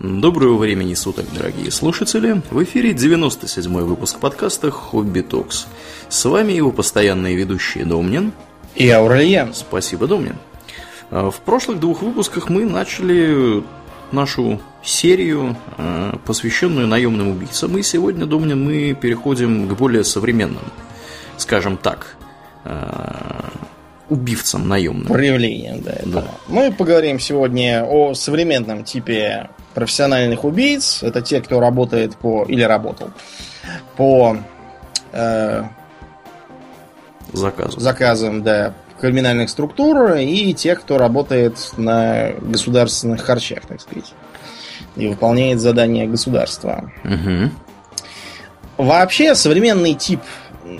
Доброго времени суток, дорогие слушатели! В эфире 97-й выпуск подкаста «Хобби Токс». С вами его постоянные ведущие Домнин и Аурельян. Спасибо, Домнин. А, в прошлых двух выпусках мы начали нашу серию, а, посвященную наемным убийцам. И сегодня, Домнин, мы переходим к более современным, скажем так, а, убивцам наемным. Проявлением, да, да. Мы поговорим сегодня о современном типе профессиональных убийц. Это те, кто работает по... или работал по э, заказам. заказам, да, криминальных структур и тех, кто работает на государственных харчах, так сказать. И выполняет задания государства. Угу. Вообще, современный тип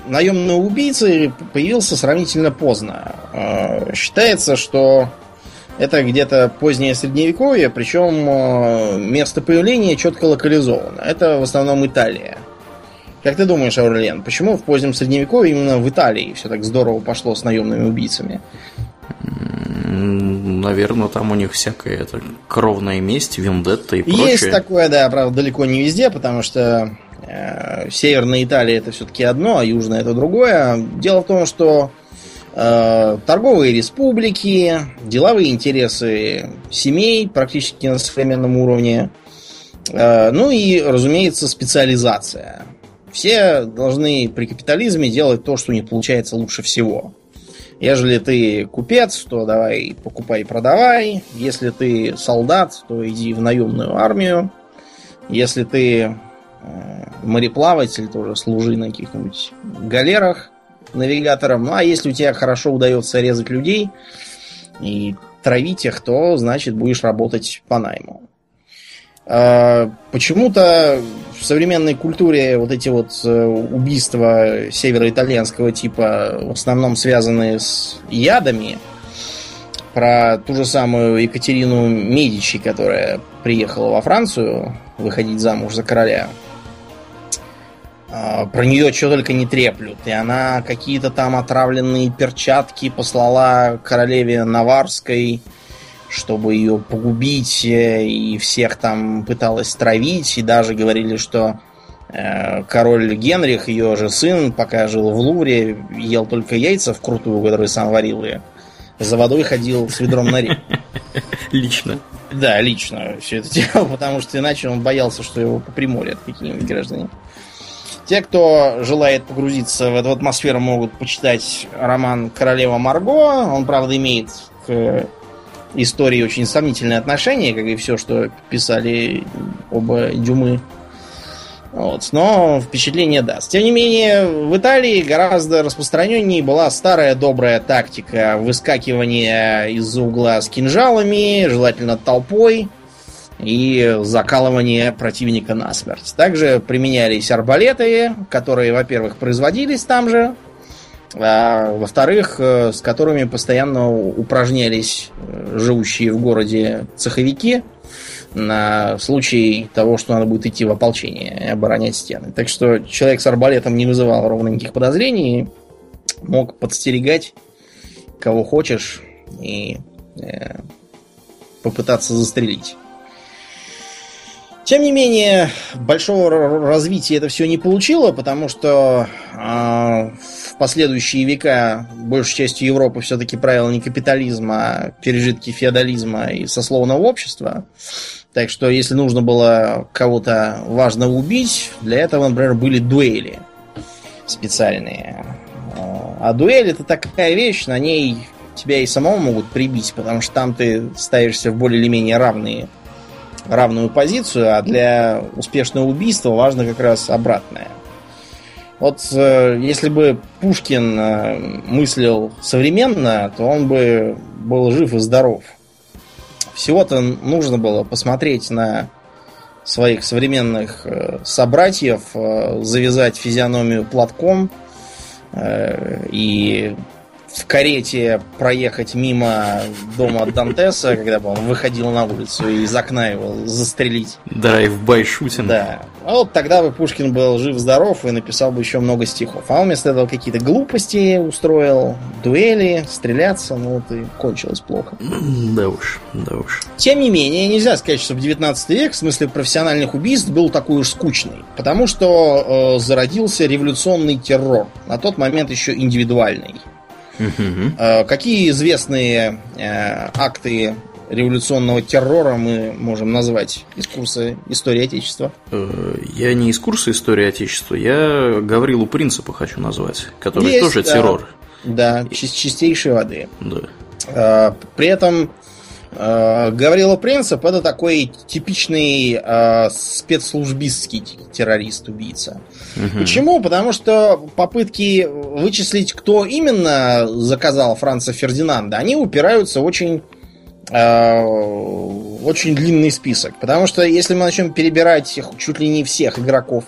наемного убийцы появился сравнительно поздно. Э, считается, что это где-то позднее средневековье, причем э, место появления четко локализовано. Это в основном Италия. Как ты думаешь, Аурлиен, почему в позднем средневековье именно в Италии все так здорово пошло с наемными убийцами? Наверное, там у них всякая это кровная месть, вендетта и прочее. Есть такое, да, правда, далеко не везде, потому что Северная Италия это все-таки одно, а Южная это другое. Дело в том, что э, торговые республики, деловые интересы семей практически на современном уровне, э, ну и, разумеется, специализация. Все должны при капитализме делать то, что не получается лучше всего. Ежели ты купец, то давай покупай и продавай. Если ты солдат, то иди в наемную армию. Если ты э, мореплаватель, тоже служи на каких-нибудь галерах навигатором. Ну а если у тебя хорошо удается резать людей и травить их, то значит будешь работать по найму. А, почему-то в современной культуре вот эти вот э, убийства североитальянского типа в основном связаны с ядами. Про ту же самую Екатерину Медичи, которая приехала во Францию выходить замуж за короля. А, про нее что только не треплют. И она какие-то там отравленные перчатки послала королеве Наварской чтобы ее погубить, э, и всех там пыталась травить, и даже говорили, что э, король Генрих, ее же сын, пока жил в Лувре, ел только яйца вкрутую, которые сам варил, и за водой ходил с ведром на реку. Лично. Да, лично все это делал, потому что иначе он боялся, что его поприморят какие-нибудь граждане. Те, кто желает погрузиться в эту атмосферу, могут почитать роман «Королева Марго». Он, правда, имеет к истории очень сомнительное отношение, как и все, что писали оба Дюмы. Вот. Но впечатление даст. Тем не менее, в Италии гораздо распространеннее была старая добрая тактика выскакивания из-за угла с кинжалами, желательно толпой, и закалывания противника насмерть. Также применялись арбалеты, которые, во-первых, производились там же, а во-вторых, э, с которыми постоянно упражнялись э, живущие в городе цеховики на случай того, что надо будет идти в ополчение и оборонять стены. Так что человек с арбалетом не вызывал ровно никаких подозрений, мог подстерегать кого хочешь и э, попытаться застрелить. Тем не менее, большого развития это все не получило, потому что э, в последующие века большей частью Европы все-таки правила не капитализм, а пережитки феодализма и сословного общества. Так что, если нужно было кого-то важного убить, для этого, например, были дуэли специальные. А дуэль это такая вещь, на ней тебя и самого могут прибить, потому что там ты ставишься в более или менее равные равную позицию, а для успешного убийства важно как раз обратное. Вот э, если бы Пушкин э, мыслил современно, то он бы был жив и здоров. Всего-то нужно было посмотреть на своих современных э, собратьев, завязать физиономию платком и в карете проехать мимо дома Дантеса, когда бы он выходил на улицу и из окна его застрелить. Drive-by shooting. Да. А вот тогда бы Пушкин был жив-здоров и написал бы еще много стихов. А он вместо этого какие-то глупости устроил, дуэли, стреляться, ну вот и кончилось плохо. Да уж, да уж. Тем не менее, нельзя сказать, что в 19 век в смысле профессиональных убийств был такой уж скучный. Потому что э, зародился революционный террор. На тот момент еще индивидуальный. Угу. Какие известные э, акты революционного террора мы можем назвать из курса истории Отечества? Э, я не из курса истории Отечества, я Гаврилу Принципа хочу назвать, который Есть, тоже да. террор. Да, чистейшей воды. Да. При этом Гаврила Принцип это такой типичный э, спецслужбистский террорист-убийца. Угу. Почему? Потому что попытки вычислить, кто именно заказал Франца Фердинанда, они упираются в очень, э, очень длинный список. Потому что если мы начнем перебирать чуть ли не всех игроков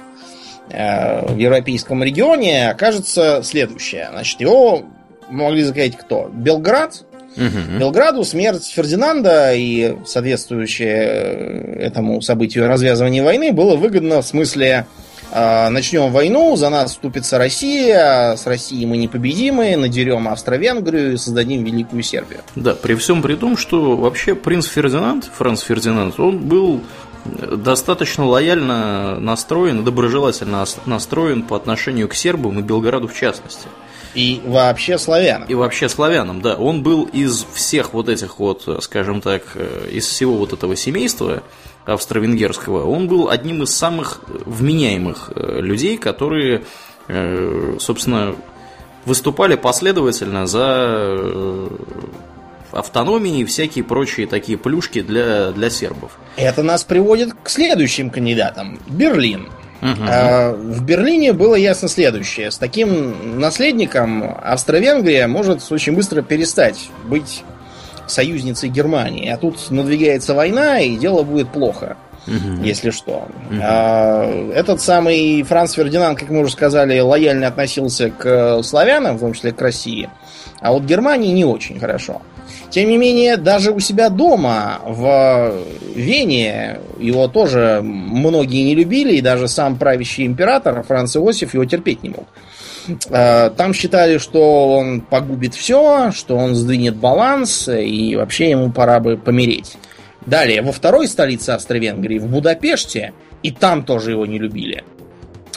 э, в европейском регионе, окажется следующее. Значит, его могли заказать кто? Белград, Угу. Белграду смерть Фердинанда и соответствующее э, этому событию развязывание войны было выгодно в смысле э, начнем войну, за нас вступится Россия, а с Россией мы непобедимы, надерем Австро-Венгрию и создадим Великую Сербию. Да, при всем при том, что вообще принц Фердинанд, Франц Фердинанд, он был достаточно лояльно настроен, доброжелательно настроен по отношению к сербам и Белграду в частности. И вообще славянам. И вообще славянам, да. Он был из всех вот этих вот, скажем так, э, из всего вот этого семейства австро-венгерского, он был одним из самых вменяемых э, людей, которые, э, собственно, выступали последовательно за автономии и всякие прочие такие плюшки для, для сербов. Это нас приводит к следующим кандидатам. Берлин. Угу. В Берлине было ясно следующее. С таким наследником Австро-Венгрия может очень быстро перестать быть союзницей Германии. А тут надвигается война, и дело будет плохо. Угу. Если что. Угу. Этот самый Франц Фердинанд, как мы уже сказали, лояльно относился к славянам, в том числе к России. А вот Германии не очень хорошо. Тем не менее, даже у себя дома в Вене его тоже многие не любили, и даже сам правящий император Франц Иосиф его терпеть не мог. Э, там считали, что он погубит все, что он сдвинет баланс, и вообще ему пора бы помереть. Далее, во второй столице Австро-Венгрии, в Будапеште, и там тоже его не любили.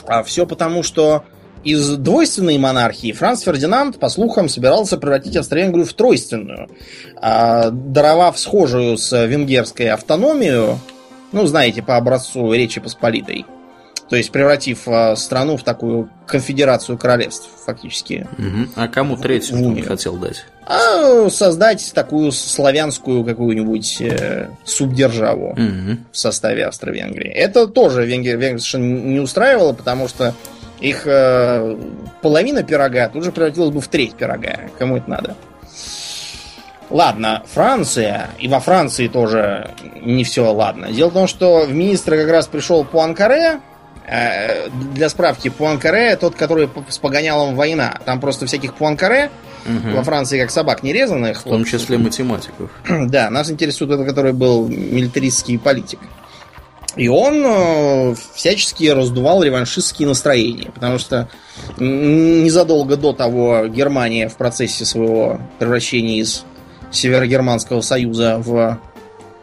А все потому, что из двойственной монархии Франц Фердинанд, по слухам, собирался превратить Австро-Венгрию в тройственную, а, даровав схожую с венгерской автономию, ну, знаете, по образцу Речи Посполитой. То есть превратив а, страну в такую конфедерацию королевств, фактически. Угу. А кому третью он хотел дать? А создать такую славянскую какую-нибудь э, субдержаву угу. в составе Австро-Венгрии. Это тоже Венгер, Венгер совершенно не устраивало, потому что их э, половина пирога тут же превратилась бы в треть пирога. Кому это надо? Ладно, Франция, и во Франции тоже не все ладно. Дело в том, что в министра как раз пришел Пуанкаре. Э, для справки, Пуанкаре тот, который с погонялом война. Там просто всяких Пуанкаре угу. во Франции как собак нерезанных. В том числе математиков. Да, нас интересует это, который был милитаристский политик. И он э, всячески раздувал реваншистские настроения, потому что незадолго до того Германия в процессе своего превращения из Северогерманского союза в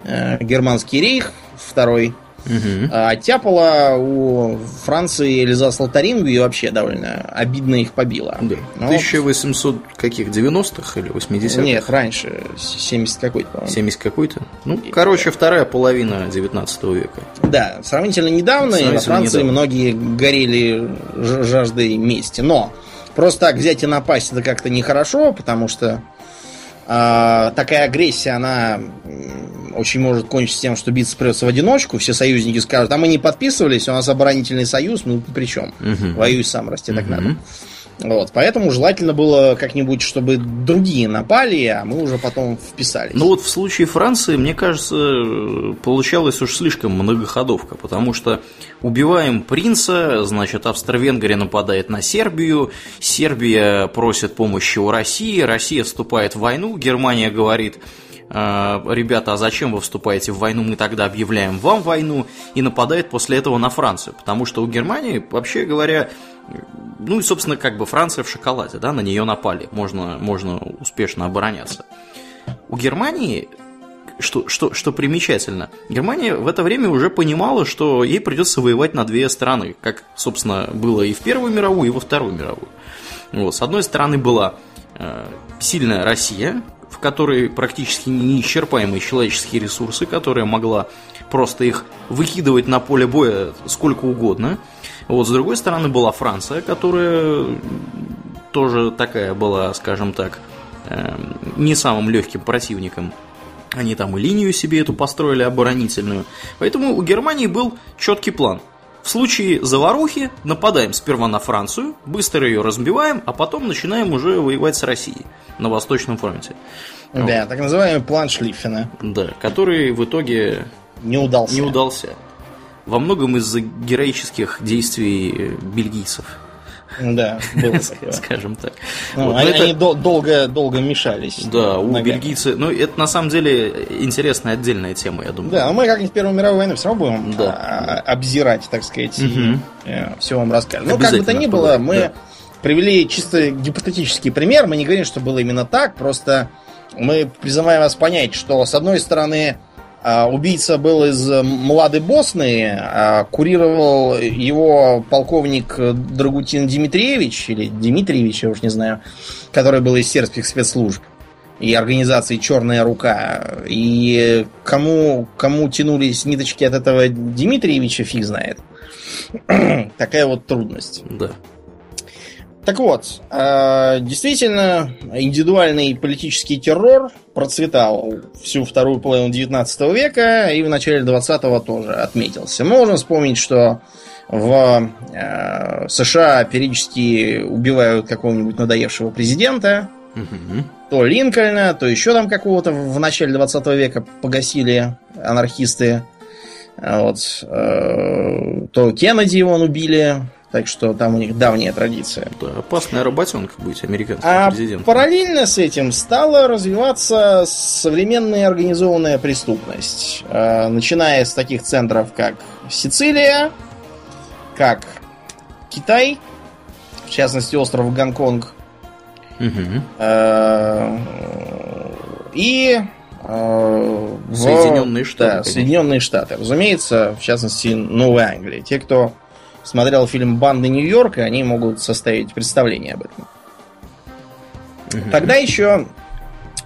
э, Германский рейх второй Угу. Оттяпала у Франции Элиза Слотарингу и вообще довольно обидно их побила. Да. Но... 1800 каких, 90-х или 80-х? Нет, раньше, 70 какой-то, по-моему. 70 какой-то? Ну, и... короче, вторая половина 19 века. Да, сравнительно недавно, сравнительно во Франции недавно. многие горели жаждой мести. Но просто так взять и напасть это как-то нехорошо, потому что такая агрессия, она очень может кончиться тем, что биться придется в одиночку. Все союзники скажут, а мы не подписывались, у нас оборонительный союз, мы при чем? Угу. Воюй сам, расти угу. так надо. Вот, поэтому желательно было как-нибудь, чтобы другие напали, а мы уже потом вписались. Ну вот в случае Франции, мне кажется, получалось уж слишком многоходовка, потому что убиваем принца, значит, Австро-Венгрия нападает на Сербию, Сербия просит помощи у России, Россия вступает в войну, Германия говорит, «А, ребята, а зачем вы вступаете в войну, мы тогда объявляем вам войну, и нападает после этого на Францию, потому что у Германии, вообще говоря, ну и, собственно, как бы Франция в шоколаде, да, на нее напали, можно, можно успешно обороняться. У Германии, что, что, что примечательно, Германия в это время уже понимала, что ей придется воевать на две страны, как, собственно, было и в Первую мировую, и во Вторую мировую. Вот, с одной стороны была э, сильная Россия, в которой практически неисчерпаемые человеческие ресурсы, которая могла просто их выкидывать на поле боя сколько угодно – вот, с другой стороны, была Франция, которая тоже такая была, скажем так, эм, не самым легким противником. Они там и линию себе эту построили оборонительную. Поэтому у Германии был четкий план. В случае заварухи нападаем сперва на Францию, быстро ее разбиваем, а потом начинаем уже воевать с Россией на Восточном фронте. Да, вот. так называемый план Шлиффена. Да, который в итоге не удался. Не удался во многом из-за героических действий бельгийцев. Да, было такое. Скажем так. Ну, вот, они, это... они долго, долго мешались. Да, у бельгийцев. Ну, это на самом деле интересная отдельная тема, я думаю. Да, но мы как-нибудь Первую мировую войну все равно будем да. А, обзирать, так сказать, угу. и э, все вам расскажем. Ну, как бы то ни было, мы да. привели чисто гипотетический пример. Мы не говорим, что было именно так, просто мы призываем вас понять, что с одной стороны убийца был из Млады Босны, а курировал его полковник Драгутин Дмитриевич, или Дмитриевич, я уж не знаю, который был из сербских спецслужб и организации Черная рука. И кому, кому тянулись ниточки от этого Дмитриевича, фиг знает. Такая вот трудность. Да. Так вот, э, действительно, индивидуальный политический террор процветал всю вторую половину 19 века и в начале 20-го тоже отметился. Можем вспомнить, что в э, США периодически убивают какого-нибудь надоевшего президента, угу. то Линкольна, то еще там какого-то в начале 20 века погасили анархисты. Вот, э, то Кеннеди он убили, так что там у них давняя традиция. Да, опасная работенка быть американским а президентом. параллельно с этим стала развиваться современная организованная преступность. Э, начиная с таких центров, как Сицилия, как Китай, в частности, остров Гонконг. Угу. И э, Соединенные Штаты. Да, Соединенные Штаты. Разумеется, в частности, Новая Англия. Те, кто смотрел фильм «Банды Нью-Йорка», они могут составить представление об этом. Угу. Тогда еще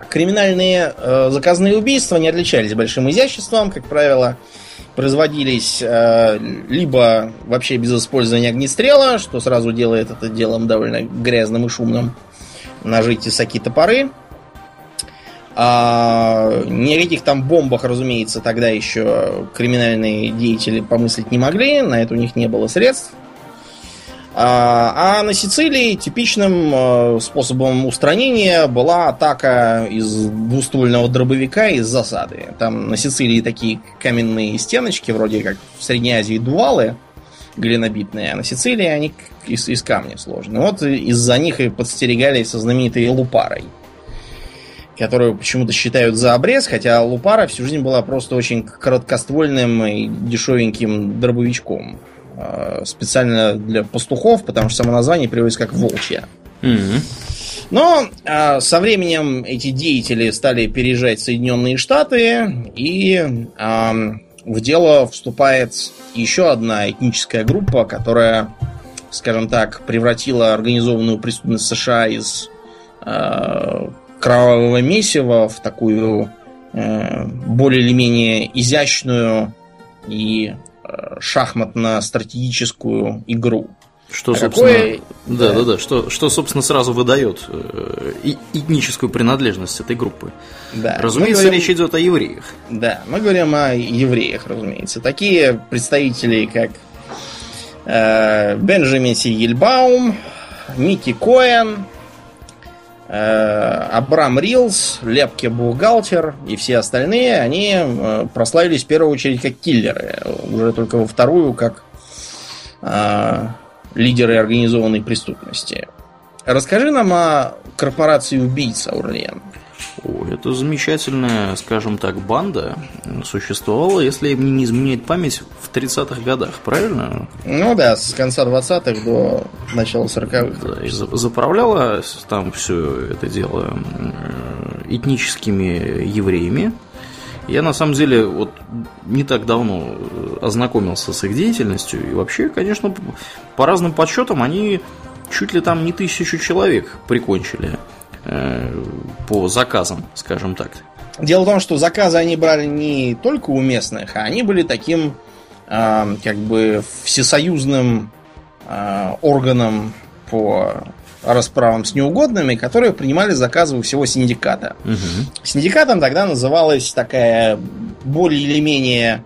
криминальные э, заказные убийства не отличались большим изяществом, как правило, производились э, либо вообще без использования огнестрела, что сразу делает это делом довольно грязным и шумным, ножи, тесаки, топоры, а, ни о каких там бомбах, разумеется, тогда еще криминальные деятели помыслить не могли, на это у них не было средств. А, а на Сицилии типичным э, способом устранения была атака из двуствольного дробовика из засады. Там на Сицилии такие каменные стеночки, вроде как в Средней Азии дувалы глинобитные, а на Сицилии они из, из камня сложены. Вот из-за них и подстерегали со знаменитой лупарой которую почему-то считают за обрез, хотя Лупара всю жизнь была просто очень короткоствольным и дешевеньким дробовичком. А, специально для пастухов, потому что само название переводится как волчья. Mm-hmm. Но э, со временем эти деятели стали переезжать в Соединенные Штаты, и э, в дело вступает еще одна этническая группа, которая, скажем так, превратила организованную преступность США из э, кровавого месива в такую э, более или менее изящную и э, шахматно-стратегическую игру. Что, а собственно, какое... да, да, да, что, что, собственно, сразу выдает э, этническую принадлежность этой группы. Да. Разумеется, говорим... речь идет о евреях. Да, мы говорим о евреях, разумеется. Такие представители, как э, Бенджамин Сигельбаум, Микки Коэн, Абрам Рилс, Лепке Бухгалтер и все остальные, они э, прославились в первую очередь как киллеры. Уже только во вторую как э, лидеры организованной преступности. Расскажи нам о корпорации убийц, Аурлиен. О, это замечательная, скажем так, банда существовала, если мне не изменяет память, в 30-х годах, правильно? Ну да, с конца 20-х до начала 40-х. Да, и заправляла там все это дело этническими евреями. Я на самом деле вот не так давно ознакомился с их деятельностью, и вообще, конечно, по разным подсчетам они чуть ли там не тысячу человек прикончили. Э, по заказам, скажем так. Дело в том, что заказы они брали не только у местных, а они были таким э, как бы всесоюзным э, органом по расправам с неугодными, которые принимали заказы у всего синдиката. Угу. Синдикатом тогда называлась такая более или менее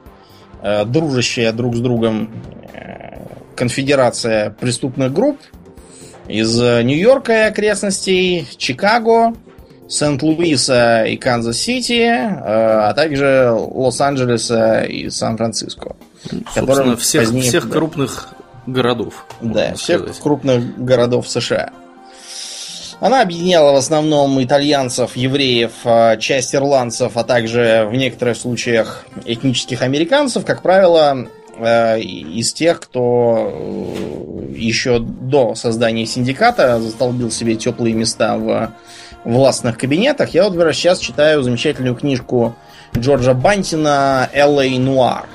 э, дружащая друг с другом э, конфедерация преступных групп, из э, Нью-Йорка и окрестностей, Чикаго, Сент-Луиса и Канзас-Сити, э, а также Лос-Анджелеса и Сан-Франциско. Собственно, всех, позднее, всех крупных городов. Да, всех сказать. крупных городов США. Она объединяла в основном итальянцев, евреев, э, часть ирландцев, а также в некоторых случаях этнических американцев. Как правило, из тех, кто э, еще до создания синдиката застолбил себе теплые места в властных кабинетах. Я вот сейчас читаю замечательную книжку Джорджа Бантина «Л.А. Нуар».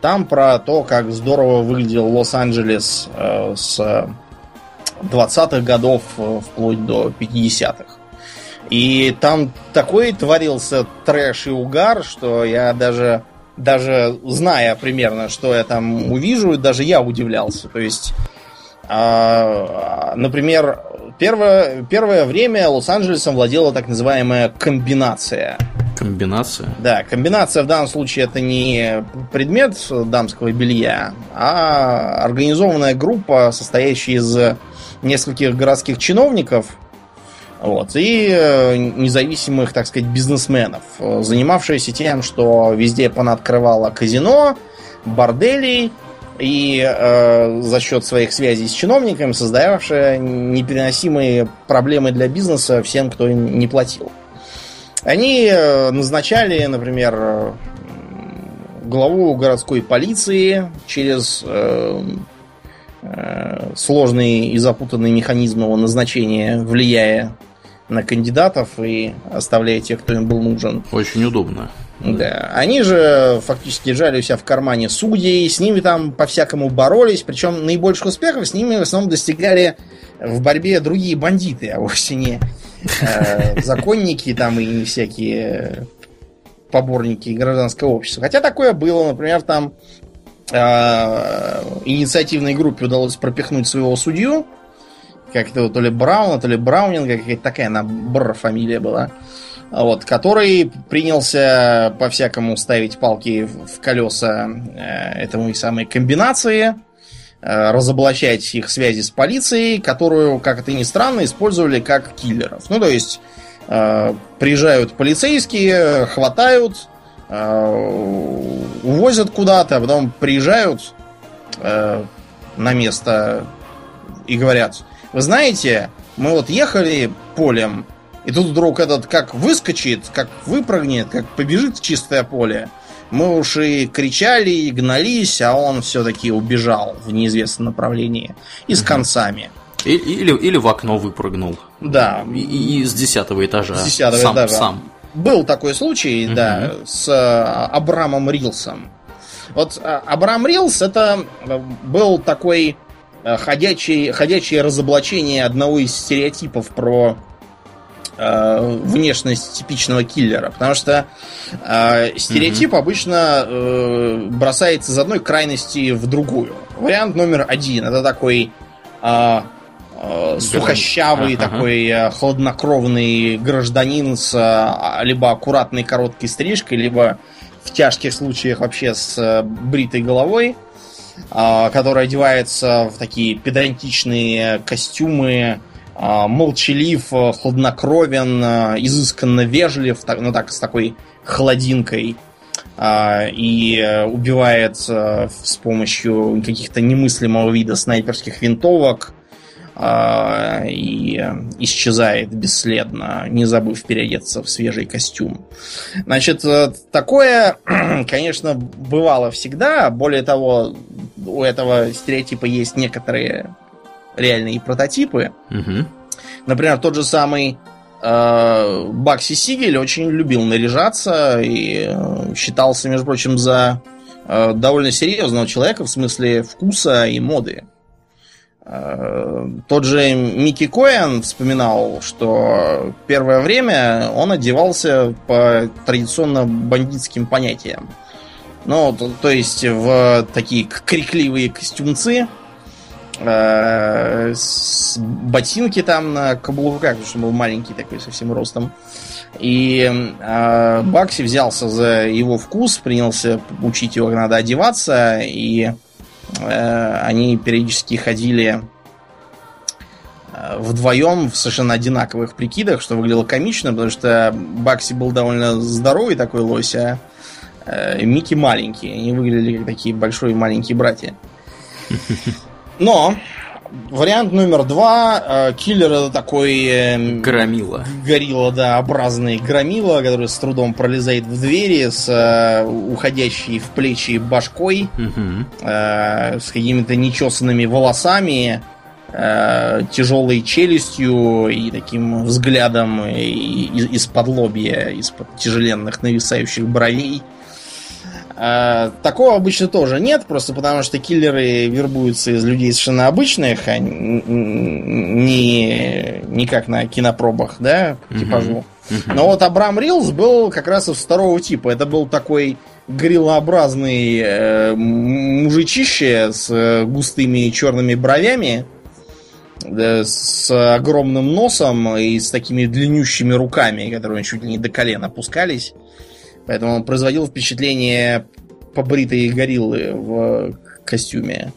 Там про то, как здорово выглядел Лос-Анджелес э, с 20-х годов вплоть до 50-х. И там такой творился трэш и угар, что я даже даже зная примерно, что я там увижу, даже я удивлялся. То есть, э, например, первое, первое время Лос-Анджелесом владела так называемая комбинация. Комбинация? Да, комбинация в данном случае это не предмет дамского белья, а организованная группа, состоящая из нескольких городских чиновников, вот. И э, независимых, так сказать, бизнесменов, э, занимавшиеся тем, что везде понаоткрывало казино, борделей, и э, за счет своих связей с чиновниками создававшие непереносимые проблемы для бизнеса всем, кто им не платил. Они э, назначали, например, главу городской полиции через э, э, сложный и запутанный механизм его назначения, влияя на кандидатов и оставляя тех, кто им был нужен. Очень удобно. Да. Они же фактически держали у себя в кармане судей, с ними там по-всякому боролись, причем наибольших успехов с ними в основном достигали в борьбе другие бандиты, а вовсе не э, законники там и не всякие поборники гражданского общества. Хотя такое было, например, там э, инициативной группе удалось пропихнуть своего судью, как-то то ли Брауна, то ли Браунинга, какая-то такая она бр фамилия была. Вот, который принялся по-всякому ставить палки в колеса э, этому самой комбинации, э, разоблачать их связи с полицией, которую, как это ни странно, использовали как киллеров. Ну, то есть, э, приезжают полицейские, хватают, э, увозят куда-то, а потом приезжают э, на место и говорят, вы знаете, мы вот ехали полем, и тут вдруг этот как выскочит, как выпрыгнет, как побежит в чистое поле. Мы уж и кричали, и гнались, а он все-таки убежал в неизвестном направлении. И с концами. Или, или в окно выпрыгнул. Да. И, и с десятого этажа. С десятого сам, этажа. Сам. Был такой случай, угу. да, с а, Абрамом Рилсом. Вот а, Абрам Рилс это был такой Э, ходячее, ходячее разоблачение одного из стереотипов про э, внешность типичного киллера. Потому что э, стереотип mm-hmm. обычно э, бросается из одной крайности в другую. Вариант номер один это такой э, э, сухощавый, ага. такой э, хладнокровный гражданин с э, либо аккуратной короткой стрижкой, либо в тяжких случаях вообще с э, бритой головой. а, который одевается в такие педантичные костюмы, а, молчалив, хладнокровен, изысканно вежлив, ну так, с такой холодинкой и убивает с помощью каких-то немыслимого вида снайперских винтовок э, и исчезает бесследно, не забыв переодеться в свежий костюм. Значит, э, такое, конечно, бывало всегда. Более того, у этого стереотипа есть некоторые реальные прототипы. Угу. Например, тот же самый э, Бакси Сигель очень любил наряжаться и э, считался, между прочим, за э, довольно серьезного человека в смысле вкуса и моды. Э, тот же Микки Коэн вспоминал, что первое время он одевался по традиционно бандитским понятиям. Ну, то, то есть в такие крикливые костюмцы, э, с ботинки там на каблуках, потому что он был маленький такой совсем ростом. И э, Бакси взялся за его вкус, принялся учить его, как надо одеваться, и Э, они периодически ходили э, вдвоем в совершенно одинаковых прикидах, что выглядело комично, потому что Бакси был довольно здоровый такой лось, а Микки маленький. Они выглядели как такие большие маленькие братья. Но Вариант номер два. Э, киллер это такой... Э, громила. Горилла, да, образный громила, который с трудом пролезает в двери с э, уходящей в плечи башкой, угу. э, с какими-то нечесанными волосами, э, тяжелой челюстью и таким взглядом из-под лобья, из-под тяжеленных нависающих бровей. А, такого обычно тоже нет, просто потому что киллеры вербуются из людей совершенно обычных, а не, не как на кинопробах, да, типажу. Но вот Абрам Рилс был как раз из второго типа. Это был такой грилообразный э, мужичище с э, густыми черными бровями, да, с огромным носом и с такими длиннющими руками, которые чуть ли не до колена опускались. Поэтому он производил впечатление побритой гориллы в костюме.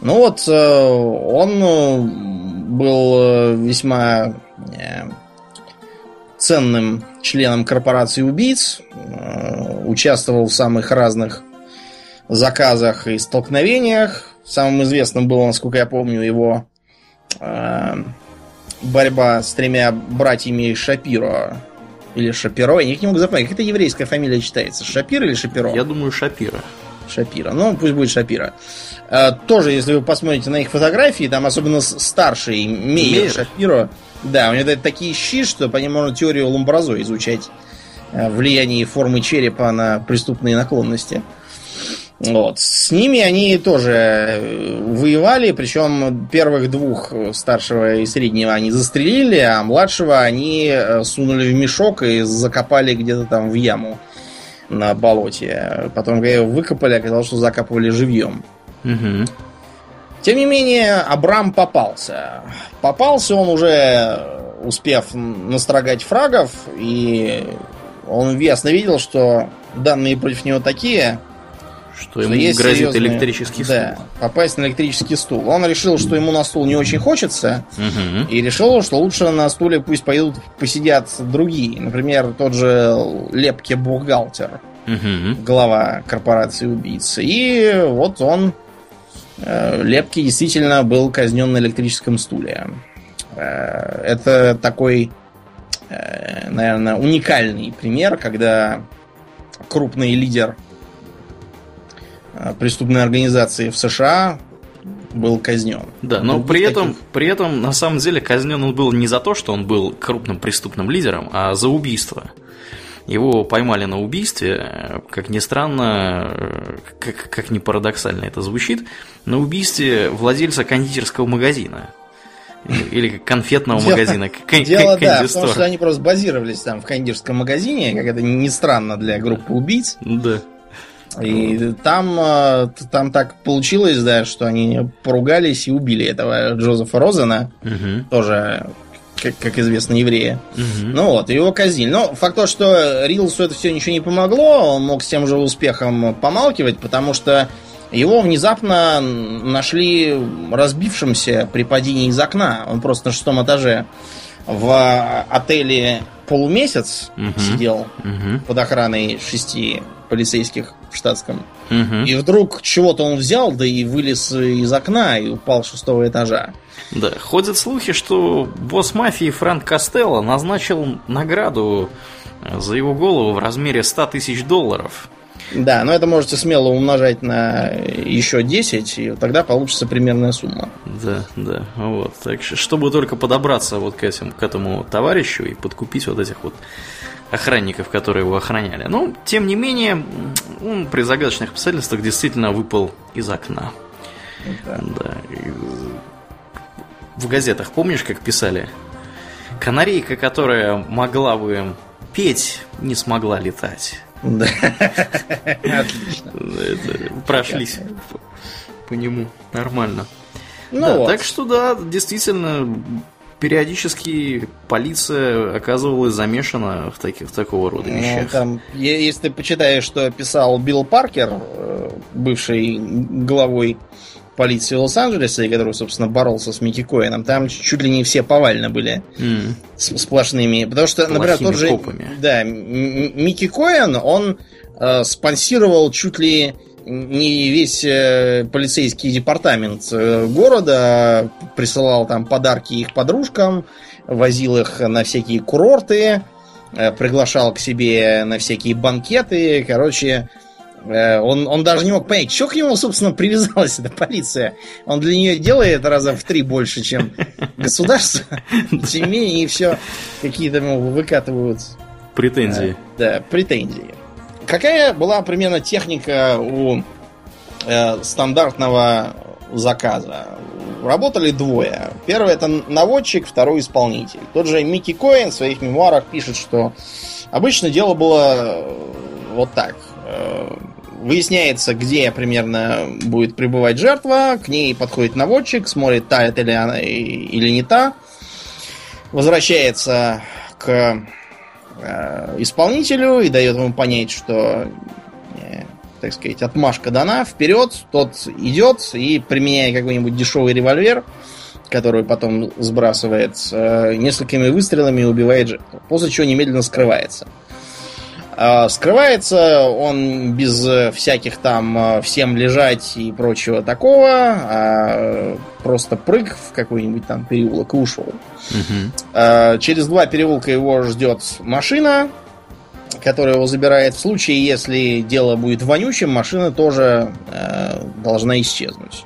Ну вот, э, он э, был э, весьма ценным членом корпорации убийц, участвовал в самых разных заказах и столкновениях. Самым известным было, насколько я помню, его борьба с тремя братьями Шапиро или Шапиро. Я не могу запомнить, как это еврейская фамилия читается. Шапир или Шапиро? Я думаю, Шапира. Шапира. Ну, пусть будет Шапира. А, тоже, если вы посмотрите на их фотографии, там особенно старший Мейер, Мейер. Шапиро, да, у него такие щи, что по ним можно теорию Ломбразо изучать э, влияние формы черепа на преступные наклонности. Вот. С ними они тоже э, воевали, причем первых двух, э, старшего и среднего, они застрелили, а младшего они э, сунули в мешок и закопали где-то там в яму на болоте. Потом, когда его выкопали, оказалось, что закапывали живьем. Угу. Тем не менее, Абрам попался. Попался он уже, успев настрогать фрагов, и он ясно видел, что данные против него такие, что, ему есть грозит серьезные... электрический стул. Да, попасть на электрический стул. Он решил, что ему на стул не очень хочется, угу. и решил, что лучше на стуле пусть пойдут посидят другие. Например, тот же Лепке бухгалтер, угу. глава корпорации убийц. И вот он, э, Лепке, действительно был казнен на электрическом стуле. Э, это такой, э, наверное, уникальный пример, когда крупный лидер преступной организации в США был казнен. Да, но при этом, таких... при этом, на самом деле, казнен он был не за то, что он был крупным преступным лидером, а за убийство. Его поймали на убийстве, как ни странно, э, как, как ни парадоксально это звучит, на убийстве владельца кондитерского магазина. Или конфетного дело, магазина. Дело, да, потому что они просто базировались там в кондитерском магазине, как это не странно для группы убийц. Да. И там, э, там так получилось, да, что они поругались и убили этого Джозефа Розена, угу. тоже, как, как известно, еврея. Угу. Ну вот, его казнили. Но факт то, что Рилсу это все ничего не помогло, он мог с тем же успехом помалкивать, потому что Его внезапно нашли разбившимся при падении из окна. Он просто на шестом этаже в отеле полумесяц Мгм. сидел Мгм. под охраной шести полицейских в штатском. Мгм. И вдруг чего-то он взял, да и вылез из окна и упал с шестого этажа. Да, ходят слухи, что босс мафии Фрэнк Костелло назначил награду э, за его голову в размере 100 тысяч долларов. Да, но это можете смело умножать на еще 10, и тогда получится примерная сумма. Да, да, вот. Так что, чтобы только подобраться вот к, этим, к этому товарищу и подкупить вот этих вот охранников, которые его охраняли. Но, тем не менее, он при загадочных обстоятельствах действительно выпал из окна. Да. В газетах, помнишь, как писали? Канарейка, которая могла бы петь, не смогла летать. Да. Отлично. Прошлись по, по нему нормально. Ну Да, вот. Так что да, действительно, периодически полиция оказывалась замешана в таких в такого рода Ну, вещах. там, е- если ты почитаешь, что писал Билл Паркер, э, бывший главой полиции Лос-Анджелеса, и который, собственно, боролся с Микки Коэном, там чуть ли не все повально были с- сплошными. Потому что, например, Плохими тот же копами. да, Микки Коэн, он э, спонсировал чуть ли не весь э, полицейский департамент э, города, а присылал там подарки их подружкам, возил их на всякие курорты, э, приглашал к себе на всякие банкеты, короче, он, он даже не мог понять, что к нему, собственно, привязалась эта полиция. Он для нее делает раза в три больше, чем государство. Тем не менее, все какие-то ему выкатывают Претензии. да, претензии. Какая была примерно техника у э, стандартного заказа? Работали двое. Первый это наводчик, второй исполнитель. Тот же Микки Коэн в своих мемуарах пишет, что обычно дело было э, вот так. Э, Выясняется, где примерно будет пребывать жертва, к ней подходит наводчик, смотрит, та это ли она или не та, возвращается к э, исполнителю и дает ему понять, что, э, так сказать, отмашка дана, вперед, тот идет и, применяя какой-нибудь дешевый револьвер, который потом сбрасывает, э, несколькими выстрелами убивает жертву, после чего немедленно скрывается. Скрывается он без э, всяких там э, всем лежать и прочего такого, а просто прыг в какой-нибудь там переулок и ушел. Мгм. Э, Через два переулка его ждет машина, которая его забирает. В случае, если дело будет вонючим, машина тоже э, должна исчезнуть.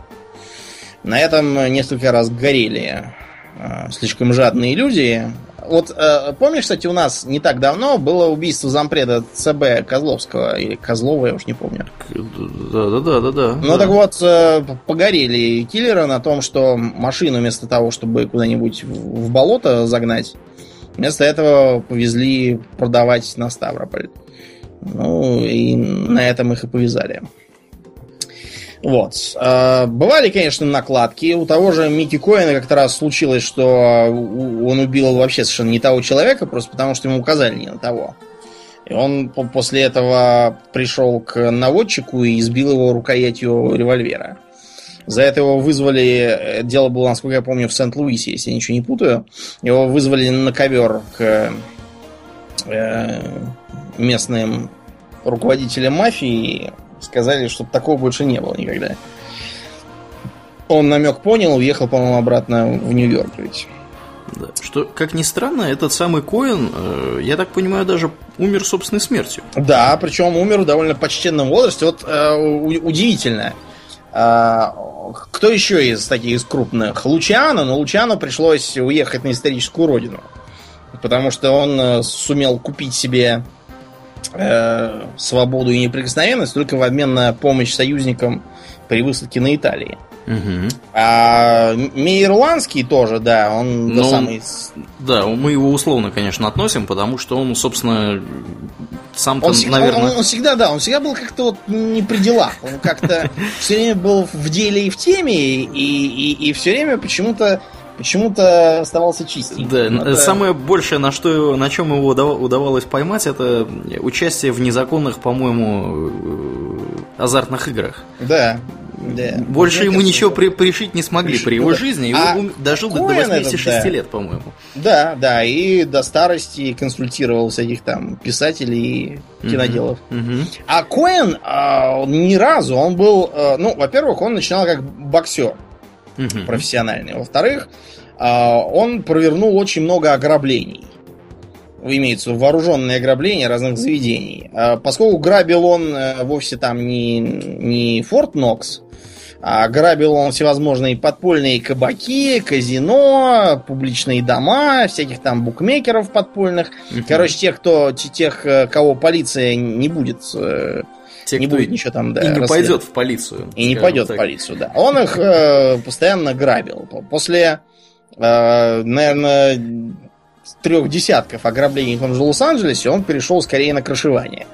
На этом несколько раз горели э, слишком жадные люди. Вот э, помнишь, кстати, у нас не так давно было убийство зампреда ЦБ Козловского или Козлова, я уж не помню. Да, да, да, да, да. Ну так вот, э, погорели киллеры на том, что машину вместо того, чтобы куда-нибудь в в болото загнать, вместо этого повезли продавать на Ставрополь. Ну и на этом их и повязали. Вот. Э, Бывали, конечно, накладки. У того же Микки Коэна как-то раз случилось, что у- он убил вообще совершенно не того человека, просто потому что ему указали не на того. И он по- после этого пришел к наводчику и избил его рукоятью револьвера. За это его вызвали, э, дело было, насколько я помню, в Сент-Луисе, если я ничего не путаю. Его вызвали на ковер к э, местным руководителям мафии сказали, чтобы такого больше не было никогда. Он намек понял, уехал, по-моему, обратно в Нью-Йорк жить. Да. Что, как ни странно, этот самый Коэн, э, я так понимаю, даже умер собственной смертью. Да, причем умер в довольно почтенном возрасте. Вот э, у- удивительно. А, кто еще из таких из крупных? Лучано, но Лучано пришлось уехать на историческую родину. Потому что он э, сумел купить себе э, свободу и неприкосновенность только в обмен на помощь союзникам при высадке на Италии. Мгм. А Мейерландский тоже, да, он Ну, до самый... Да, мы его условно, конечно, относим, потому что он, собственно, сам-то, Он, всегда- наверное... он- он всегда, да, он всегда был как-то вот не при делах. Он как-то все время был в деле и в теме, и, и, и все время почему-то почему-то оставался чистеньким. Да, Это- самое большее, на что, на чем его удава- удавалось поймать, это участие в незаконных, по-моему, э, азартных играх. Да. Да. Больше Мне ему кажется, ничего при, пришить не смогли Пришить, при ну его да. жизни, А он дожил до Коэн этот, 86 да. лет, по-моему. Да, да, и до старости консультировал всяких там писателей и киноделов. Мгм. А Коэн а, ни разу, он был, э, ну, во-первых, он начинал как боксер Мгм. профессиональный. Во-вторых, а, он провернул очень много ограблений. Имеется вооруженные ограбления разных заведений. А, Поскольку грабил он э, вовсе там не, не Форт Нокс, а грабил он всевозможные подпольные кабаки, казино, публичные дома, всяких там букмекеров подпольных. Мгм. Короче, тех, кто, те- тех, э, кого полиция не будет, э, Те, не будет ничего там, да, и не пойдет в полицию. И не пойдет так. в полицию, да. Он их э, постоянно грабил. После, э, наверное, трех десятков ограблений в том же Лос-Анджелесе он перешел скорее на крышевание.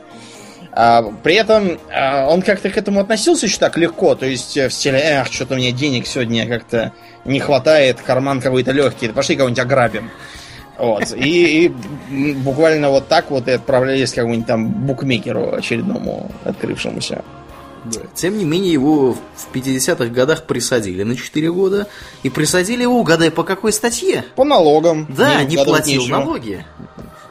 А, при этом а, он как-то к этому относился еще так легко, то есть э, в стиле, эх, что-то мне денег сегодня как-то не хватает, карман какой-то легкий, пошли кого-нибудь ограбим. Вот. И, и буквально вот так вот и отправлялись к какому-нибудь там букмекеру очередному открывшемуся. Да. Тем не менее, его в 50-х годах присадили на 4 года. И присадили его, угадай, по какой статье? По налогам. Да, не угадывать платил нечего. налоги.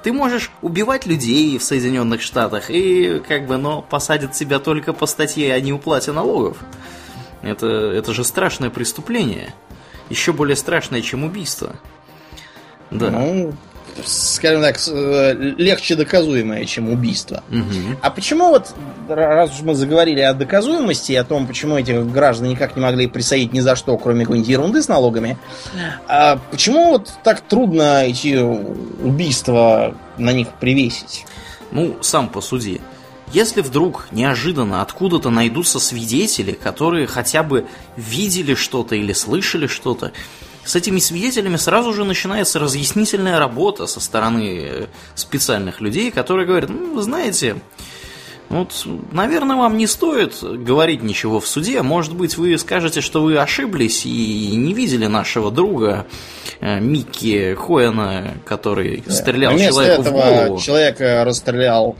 Ты можешь убивать людей в Соединенных Штатах и как бы, но посадят тебя только по статье о неуплате налогов. Это, это же страшное преступление. Еще более страшное, чем убийство. Да. Ну, скажем так, э, легче доказуемое, чем убийство. Мгм. А почему вот, раз уж мы заговорили о доказуемости и о том, почему этих граждан никак не могли присадить ни за что, кроме какой-нибудь ерунды с налогами, а почему вот так трудно эти убийства на них привесить? Ну, сам посуди. Если вдруг неожиданно откуда-то найдутся свидетели, которые хотя бы видели что-то или слышали что-то, с этими свидетелями сразу же начинается разъяснительная работа со стороны э, специальных людей, которые говорят, ну, вы знаете, вот, наверное, вам не стоит говорить ничего в суде. Может быть, вы скажете, что вы ошиблись и не видели нашего друга э, Микки Хоэна, который стрелял Вместо человеку в голову. человека расстрелял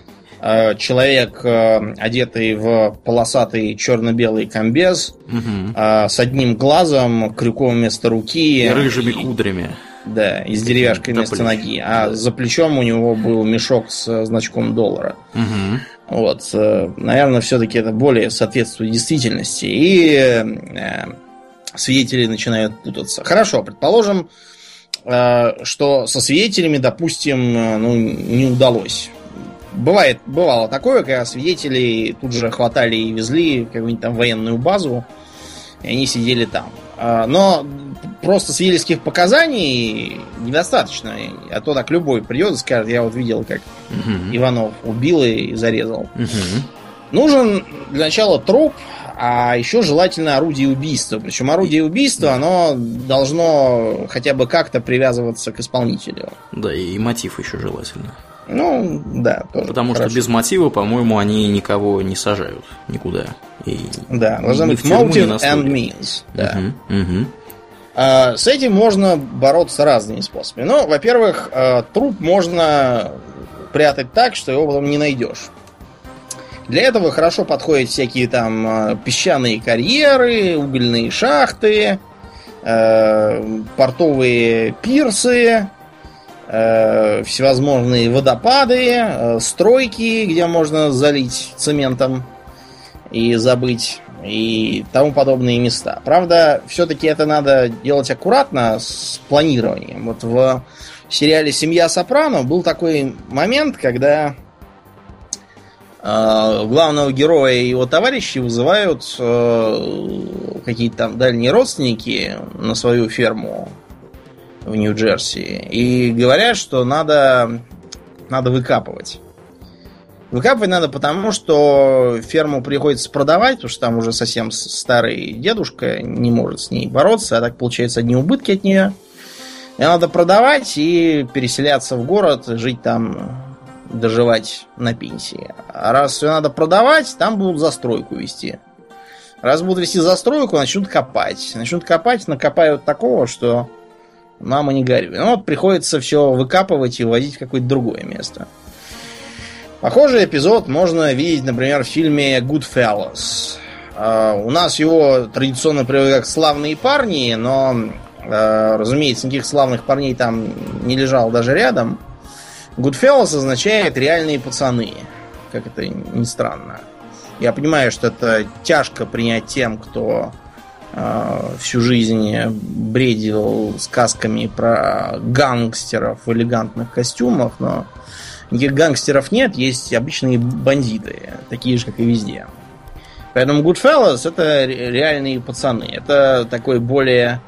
человек, э, одетый в полосатый черно-белый комбез, э, с одним глазом, крюком вместо руки. И рыжими кудрями. Да, и с деревяшкой вместо ноги. А за плечом у него был мешок с э, значком доллара. Мгм. Вот, э, наверное, все-таки это более соответствует действительности. И э, свидетели начинают путаться. Хорошо, предположим, э, что со свидетелями, допустим, э, ну, не удалось. Бывает, бывало такое, когда свидетелей тут же хватали и везли в какую-нибудь там военную базу, и они сидели там. А, Но просто свидетельских показаний недостаточно. А то так любой придет и скажет, я вот видел, как Мгм. Иванов убил и зарезал. Мгм. Нужен для начала труп, а еще желательно орудие убийства. Причем орудие убийства, оно должно хотя бы как-то привязываться к исполнителю. Да, и мотив еще желательно. Ну, да, тоже. Потому что хорошо. без мотива, по-моему, они никого не сажают никуда. И... Да, должно ни быть motive and means. Да. Мгм. Мгм. А, С этим можно бороться разными способами. Ну, во-первых, э, труп можно прятать так, что его потом не найдешь. Для этого хорошо подходят всякие там э, песчаные карьеры, угольные шахты, э, портовые пирсы, всевозможные водопады, э, стройки, где можно залить цементом и забыть, и тому подобные места. Правда, все-таки это надо делать аккуратно с планированием. Вот в сериале «Семья Сопрано» был такой момент, когда э, главного героя и его товарищи вызывают э, какие-то там дальние родственники на свою ферму в Нью-Джерси и говорят, что надо, надо выкапывать. Выкапывать надо потому, что ферму приходится продавать, потому что там уже совсем старый дедушка не может с ней бороться, а так получается одни убытки от нее. И надо продавать и переселяться в город, жить там, доживать на пенсии. А раз все надо продавать, там будут застройку вести. Раз будут вести застройку, начнут копать. Начнут копать, накопают такого, что мама не горюй. Ну вот приходится все выкапывать и увозить в какое-то другое место. Похожий эпизод можно видеть, например, в фильме Goodfellas. Uh, у нас его традиционно приводят как славные парни, но, uh, разумеется, никаких славных парней там не лежал даже рядом. Goodfellas означает реальные пацаны, как это ни странно. Я понимаю, что это тяжко принять тем, кто всю жизнь бредил сказками про гангстеров в элегантных костюмах, но никаких гангстеров нет, есть обычные бандиты, такие же, как и везде. Поэтому Goodfellas это реальные пацаны. Это такой более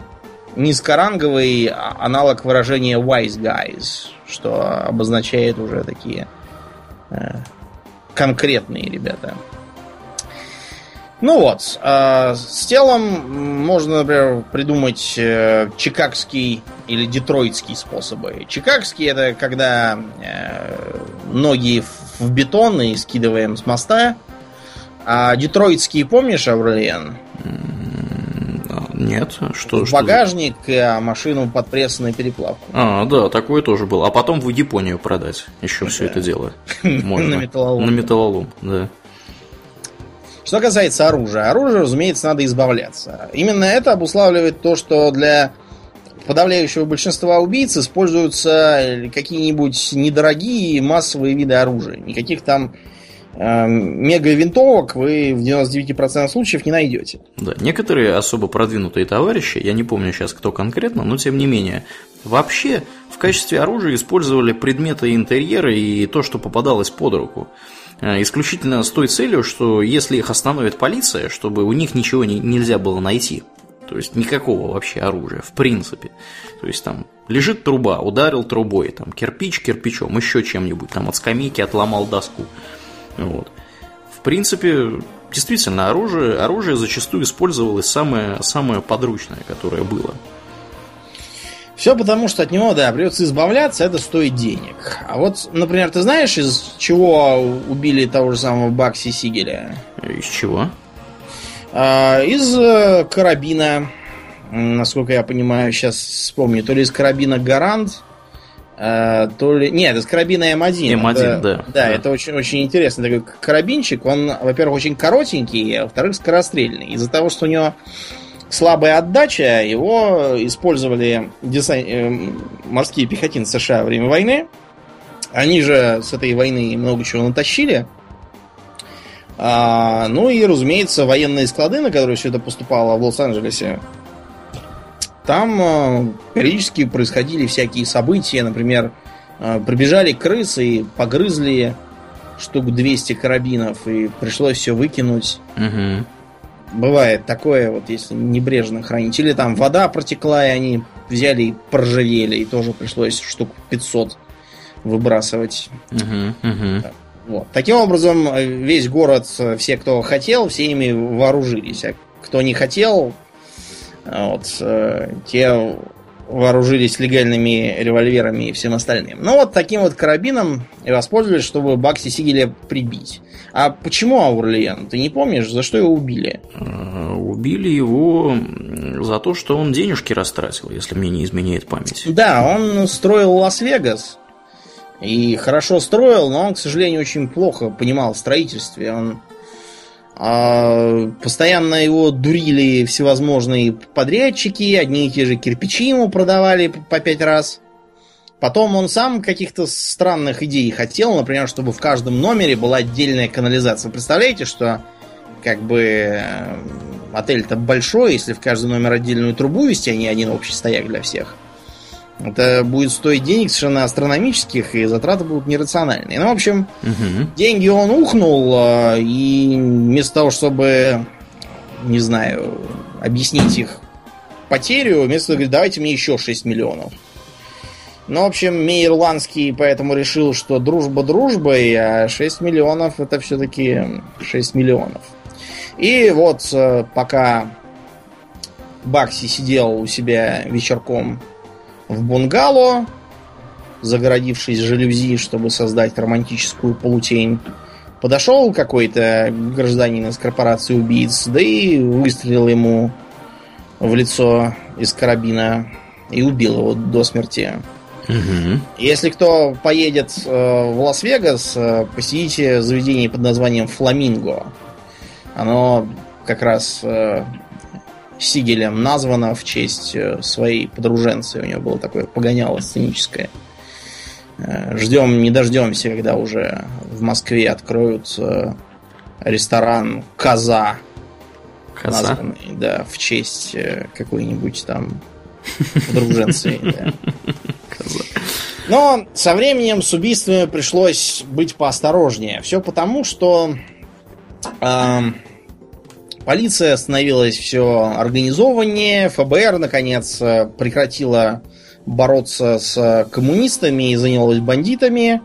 низкоранговый аналог выражения wise guys, что обозначает уже такие э, конкретные ребята. Ну вот, э, с телом можно, например, придумать э, чикагский или детройтский способы. Чикагский это когда э, ноги в бетон и скидываем с моста, а детройтские помнишь, Аврелиан? Нет, что В багажник, что... а машину под пресс на переплавку. А, да, такое тоже было. А потом в Японию продать еще да. все это дело. Можно. На металлолом. На металлолом, да. Что касается оружия. Оружие, разумеется, надо избавляться. Именно это обуславливает то, что для подавляющего большинства убийц используются какие-нибудь недорогие массовые виды оружия. Никаких там Эм, мега-винтовок вы в 99% случаев не найдете. Да, некоторые особо продвинутые товарищи, я не помню сейчас кто конкретно, но тем не менее, вообще в качестве оружия использовали предметы интерьера и то, что попадалось под руку. Э, исключительно с той целью, что если их остановит полиция, чтобы у них ничего не, нельзя было найти. То есть никакого вообще оружия, в принципе. То есть там лежит труба, ударил трубой, там кирпич кирпичом, еще чем-нибудь, там от скамейки отломал доску. Вот. В принципе, действительно, оружие, оружие зачастую использовалось самое, самое подручное, которое было. Все потому, что от него, да, придется избавляться, это стоит денег. А вот, например, ты знаешь, из чего убили того же самого Бакси Сигеля? Из чего? А, из э, карабина, насколько я понимаю, сейчас вспомню, то ли из карабина Гарант, а, то ли... Нет, с карабина М1. М1, это, да. Да, да, это очень, очень интересный такой карабинчик. Он, во-первых, очень коротенький, а во-вторых, скорострельный. Из-за того, что у него слабая отдача, его использовали десант... Э, морские пехотинцы США во время войны. Они же с этой войны много чего натащили. А, ну и, разумеется, военные склады, на которые все это поступало в Лос-Анджелесе, там э, периодически происходили всякие события, например, э, пробежали крысы и погрызли штук 200 карабинов, и пришлось все выкинуть. Угу. Бывает такое, вот если небрежно хранить. Или там вода протекла, и они взяли и проржавели, и тоже пришлось штук 500 выбрасывать. Угу, угу. Вот. Таким образом, весь город, все, кто хотел, все ими вооружились. А кто не хотел, вот, э, те вооружились легальными револьверами и всем остальным. Ну вот таким вот карабином и воспользовались, чтобы Бакси Сигеля прибить. А почему Аурлиен? Ты не помнишь, за что его убили? Э, убили его за то, что он денежки растратил, если мне не изменяет память. Да, он строил Лас-Вегас. И хорошо строил, но он, к сожалению, очень плохо понимал в строительстве. Он а, постоянно его дурили всевозможные подрядчики, одни и те же кирпичи ему продавали по пять раз. Потом он сам каких-то странных идей хотел, например, чтобы в каждом номере была отдельная канализация. Представляете, что как бы э, отель-то большой, если в каждый номер отдельную трубу вести, а не один общий стояк для всех – это будет стоить денег совершенно астрономических, и затраты будут нерациональные. Ну, в общем, угу. деньги он ухнул, а, и вместо того, чтобы, не знаю, объяснить их потерю, вместо того, говорит, давайте мне еще 6 миллионов. Ну, в общем, Мейер Ланский поэтому решил, что дружба дружбой, а 6 миллионов это все-таки 6 миллионов. И вот э, пока Бакси сидел у себя вечерком в бунгало, загородившись жалюзи, чтобы создать романтическую полутень. Подошел какой-то гражданин из корпорации убийц, да и выстрелил ему в лицо из карабина и убил его до смерти. Угу. Если кто поедет э, в Лас-Вегас, э, посетите заведение под названием Фламинго. Оно как раз э, Сигелем названо в честь э, своей подруженцы. У него было такое погоняло сценическое. Э, ждем, не дождемся, когда уже в Москве откроют э, ресторан Коза. Коза? Названный, да, в честь какой-нибудь там подруженцы. Но со временем с убийствами пришлось быть поосторожнее. Все потому, что э, полиция становилась все организованнее, ФБР наконец прекратила бороться с коммунистами и занялась бандитами.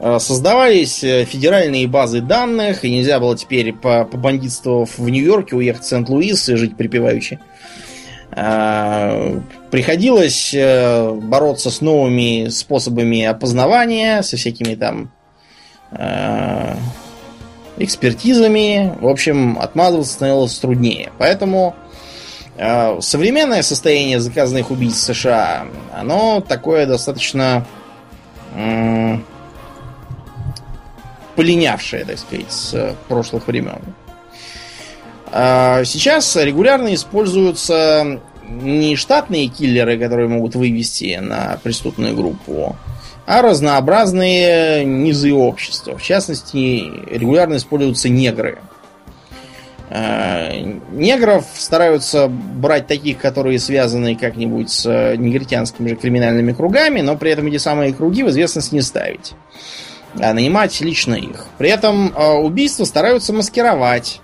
Э, создавались э, федеральные базы данных, и нельзя было теперь по, бандитству в Нью-Йорке уехать в Сент-Луис и жить припеваючи. Э, приходилось бороться с новыми способами опознавания, со всякими там экспертизами. В общем, отмазываться становилось труднее. Поэтому э, современное состояние заказанных убийц США, оно такое достаточно э, полинявшее, так сказать, с прошлых времен. Э, сейчас регулярно используются не штатные киллеры, которые могут вывести на преступную группу, а разнообразные низы общества. В частности, регулярно используются негры. Э, негров стараются брать таких, которые связаны как-нибудь с негритянскими же криминальными кругами, но при этом эти самые круги в известность не ставить. А нанимать лично их. При этом э, убийства стараются маскировать э,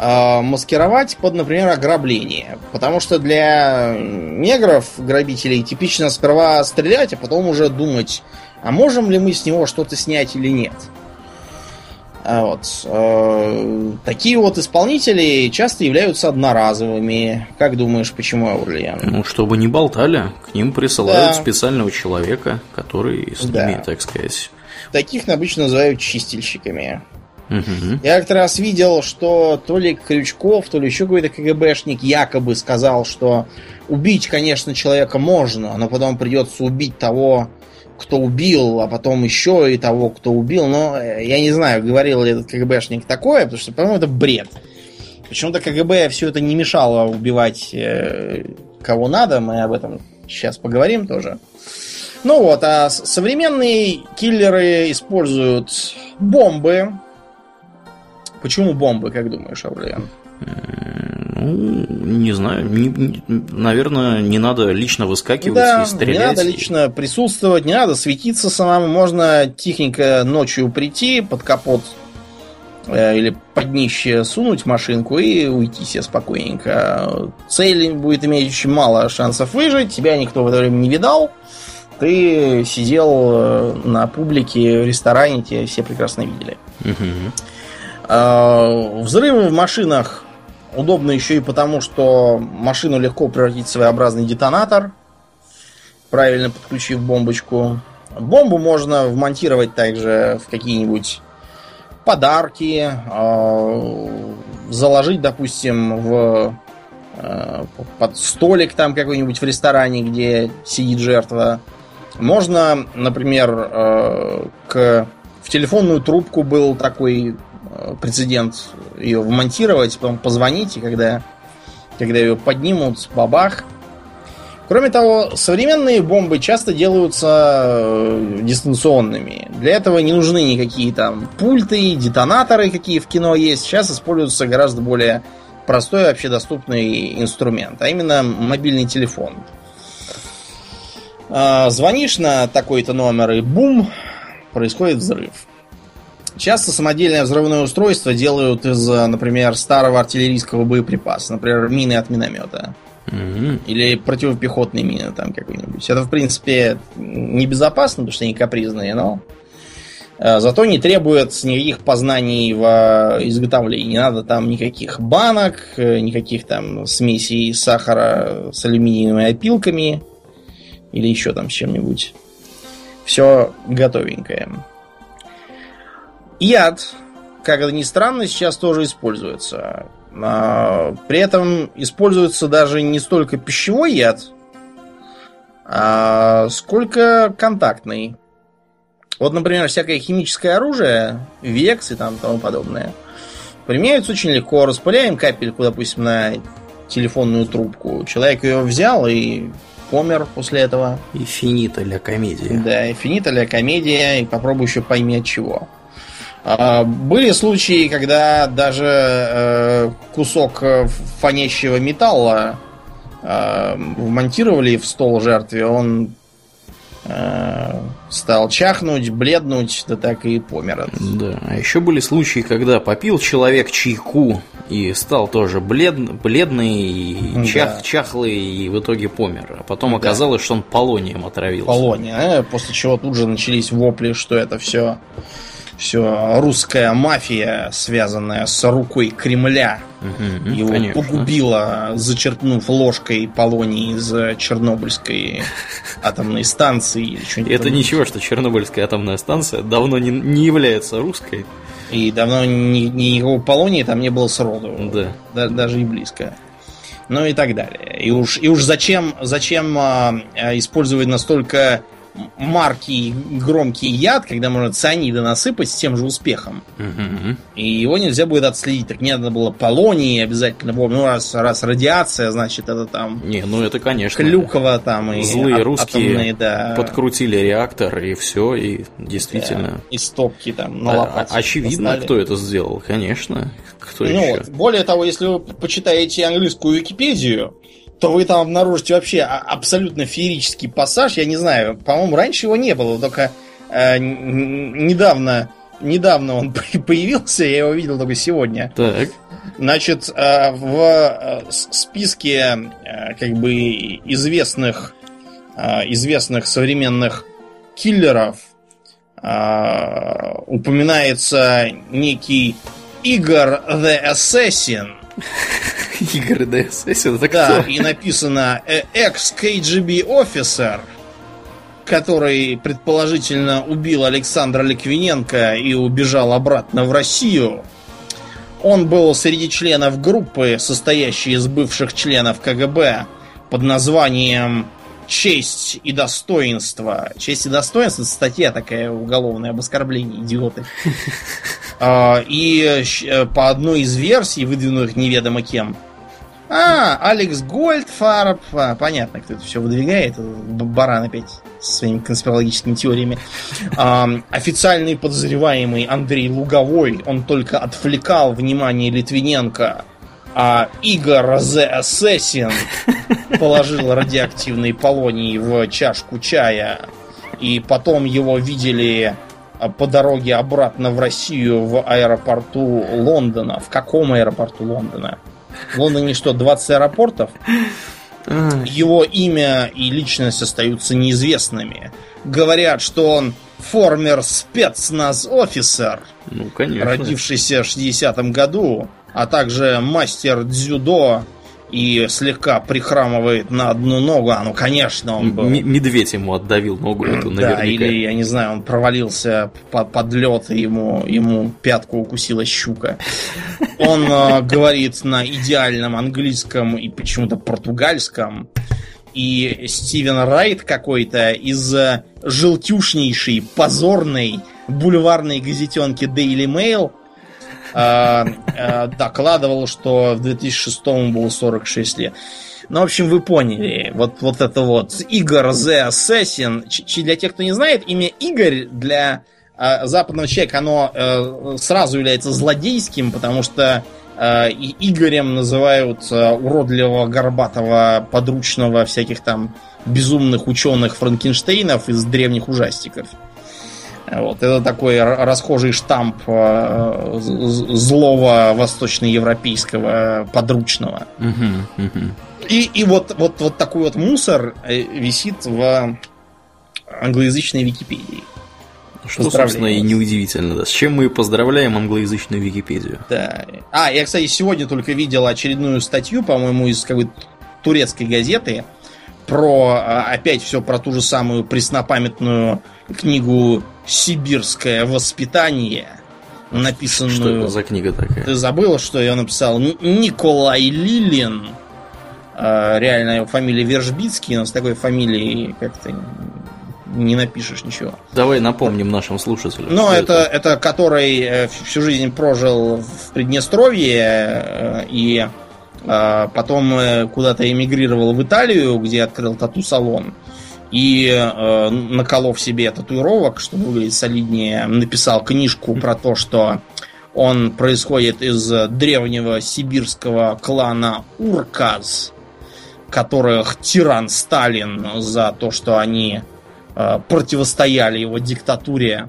маскировать под, например, ограбление. Потому что для негров, грабителей, типично сперва стрелять, а потом уже думать, а можем ли мы с него что-то снять или нет. А вот. Э, такие вот исполнители часто являются одноразовыми. Как думаешь, почему, Аурлиан? Ну, чтобы не болтали, к ним присылают да. специального человека, который с ними, да. так сказать. Таких обычно называют чистильщиками. Угу. Я как-то раз видел, что то ли Крючков, то ли еще какой-то КГБшник якобы сказал, что убить, конечно, человека можно, но потом придется убить того, кто убил, а потом еще и того, кто убил. Но э, я не знаю, говорил ли этот КГБшник такое, потому что, по-моему, это бред. Почему-то КГБ все это не мешало убивать э, кого надо, мы об этом сейчас поговорим тоже. Ну вот, а современные киллеры используют бомбы, Почему бомбы, как думаешь, Аурлиан? Ну, не знаю. Не, не, наверное, не надо лично выскакивать да, и стрелять. Не надо лично присутствовать, не надо светиться самому. Можно тихенько ночью прийти под капот э, или под днище сунуть машинку и уйти себе спокойненько. Цель будет иметь очень мало шансов выжить, тебя никто в это время не видал. Ты сидел э, на публике в ресторане, тебя все прекрасно видели. Угу. А, взрывы в машинах удобно еще и потому, что машину легко превратить в своеобразный детонатор, правильно подключив бомбочку. Бомбу можно вмонтировать также в какие-нибудь подарки, а, заложить, допустим, в а, под столик там какой-нибудь в ресторане, где сидит жертва. Можно, например, к в телефонную трубку был такой Э, прецедент ее вмонтировать, потом позвонить, и когда, когда ее поднимут, бабах. Кроме того, современные бомбы часто делаются э, дистанционными. Для этого не нужны никакие там пульты, детонаторы, какие в кино есть. Сейчас используется гораздо более простой вообще доступный инструмент, а именно мобильный телефон. А, звонишь на такой-то номер и бум, происходит взрыв. Часто самодельное взрывное устройство делают из, например, старого артиллерийского боеприпаса, например, мины от миномета. Mm-hmm. Или противопехотные мины там какой-нибудь. Это, в принципе, небезопасно, потому что они капризные, но э, зато не требует никаких познаний в э, изготовлении. Не надо там никаких банок, э, никаких там смесей сахара с алюминиевыми опилками или еще там с чем-нибудь. Все готовенькое. Яд, как это ни странно, сейчас тоже используется. А, при этом используется даже не столько пищевой яд, а сколько контактный. Вот, например, всякое химическое оружие, ВЕКС и там тому подобное, применяются очень легко. Распыляем капельку, допустим, на телефонную трубку. Человек ее взял и помер после этого. И финита ля комедия. Да, и финита ля комедия, и попробуй еще пойми от чего. А, были случаи, когда даже э, кусок э, фонящего металла э, вмонтировали в стол жертве, он стал чахнуть, бледнуть, да так и помер. Да, а еще были случаи, когда попил человек чайку и стал тоже блед, бледный, и чах, да. чахлый, и в итоге помер. А потом оказалось, да. что он полонием отравился. Полония, э? после чего тут же начались вопли, что это все все русская мафия, связанная с рукой Кремля, угу, его конечно. погубила, зачерпнув ложкой полоний из Чернобыльской атомной станции. Это ничего, что Чернобыльская атомная станция давно не, не является русской. И давно ни, никакого полония там не было сроду. Да. да даже и близко. Ну и так далее. И уж, и уж зачем, зачем а, использовать настолько маркий громкий яд, когда можно цианида насыпать с тем же успехом. Угу. И его нельзя будет отследить. Так не надо было полонии обязательно. Ну, раз, раз радиация, значит, это там... Не, ну это, конечно. Клюкова там и Злые а- русские атомные, да. подкрутили реактор, и все, и действительно... Да, и стопки там на а, Очевидно, кто это сделал, конечно. Кто ну еще? Вот. Более того, если вы почитаете английскую Википедию, то вы там обнаружите вообще абсолютно феерический пассаж. Я не знаю, по-моему, раньше его не было, только э, недавно, недавно он появился, я его видел только сегодня. Так. Значит, э, в э, списке э, как бы известных, э, известных современных киллеров э, упоминается некий Игорь the Assassin. Игорь DSS, это Да, и написано ex-KGB officer, который предположительно убил Александра Ликвиненко и убежал обратно в Россию. Он был среди членов группы, состоящей из бывших членов КГБ, под названием честь и достоинство. Честь и достоинство это статья такая уголовная об оскорблении, идиоты. А, и э, по одной из версий, выдвинутых неведомо кем, а, Алекс Гольдфарб. А, понятно, кто это все выдвигает. Баран опять со своими конспирологическими теориями. А, официальный подозреваемый Андрей Луговой, он только отвлекал внимание Литвиненко, а Игорь The Assassin положил радиоактивный полоний в чашку чая, и потом его видели а, по дороге обратно в Россию в аэропорту Лондона. В каком аэропорту Лондона? В Лондоне что, 20 аэропортов? Его имя и личность остаются неизвестными. Говорят, что он формер спецназ-офицер, ну, конечно. родившийся в 60-м году, а также мастер дзюдо и слегка прихрамывает на одну ногу. А ну, конечно, он был... М- медведь ему отдавил ногу эту наверняка. Да, или, я не знаю, он провалился под, под лед, и ему, ему пятку укусила щука. Он э, говорит на идеальном английском и почему-то португальском. И Стивен Райт какой-то из желтюшнейшей, позорной бульварной газетенки Daily Mail – э, э, докладывал, что в 2006 было 46 лет. Ну, в общем, вы поняли. Вот, вот это вот. Игорь The Assassin. Ч, для тех, кто не знает, имя Игорь для э, западного человека, оно э, сразу является злодейским, потому что э, Игорем называют э, уродливого, горбатого, подручного всяких там безумных ученых Франкенштейнов из древних ужастиков. Вот, это такой расхожий штамп э, злого восточноевропейского подручного. Угу, угу. И, и вот, вот, вот такой вот мусор э, висит в англоязычной Википедии. Что, собственно, и неудивительно, да. С чем мы поздравляем англоязычную Википедию. Да. А, я, кстати, сегодня только видел очередную статью, по-моему, из какой-то турецкой газеты про а, опять все про ту же самую преснопамятную книгу «Сибирское воспитание», написанную... Что это за книга такая? Ты забыла, что я написал? Николай Лилин. э, реально его фамилия Вержбицкий, но с такой фамилией как-то не напишешь ничего. Давай напомним нашим слушателям. Ну, это, это, это который э, всю жизнь прожил в Приднестровье э, и э, потом куда-то эмигрировал в Италию, где открыл тату-салон. И э, наколов себе татуировок, чтобы выглядеть солиднее, написал книжку про то, что он происходит из древнего сибирского клана Урказ, которых тиран Сталин за то, что они э, противостояли его диктатуре,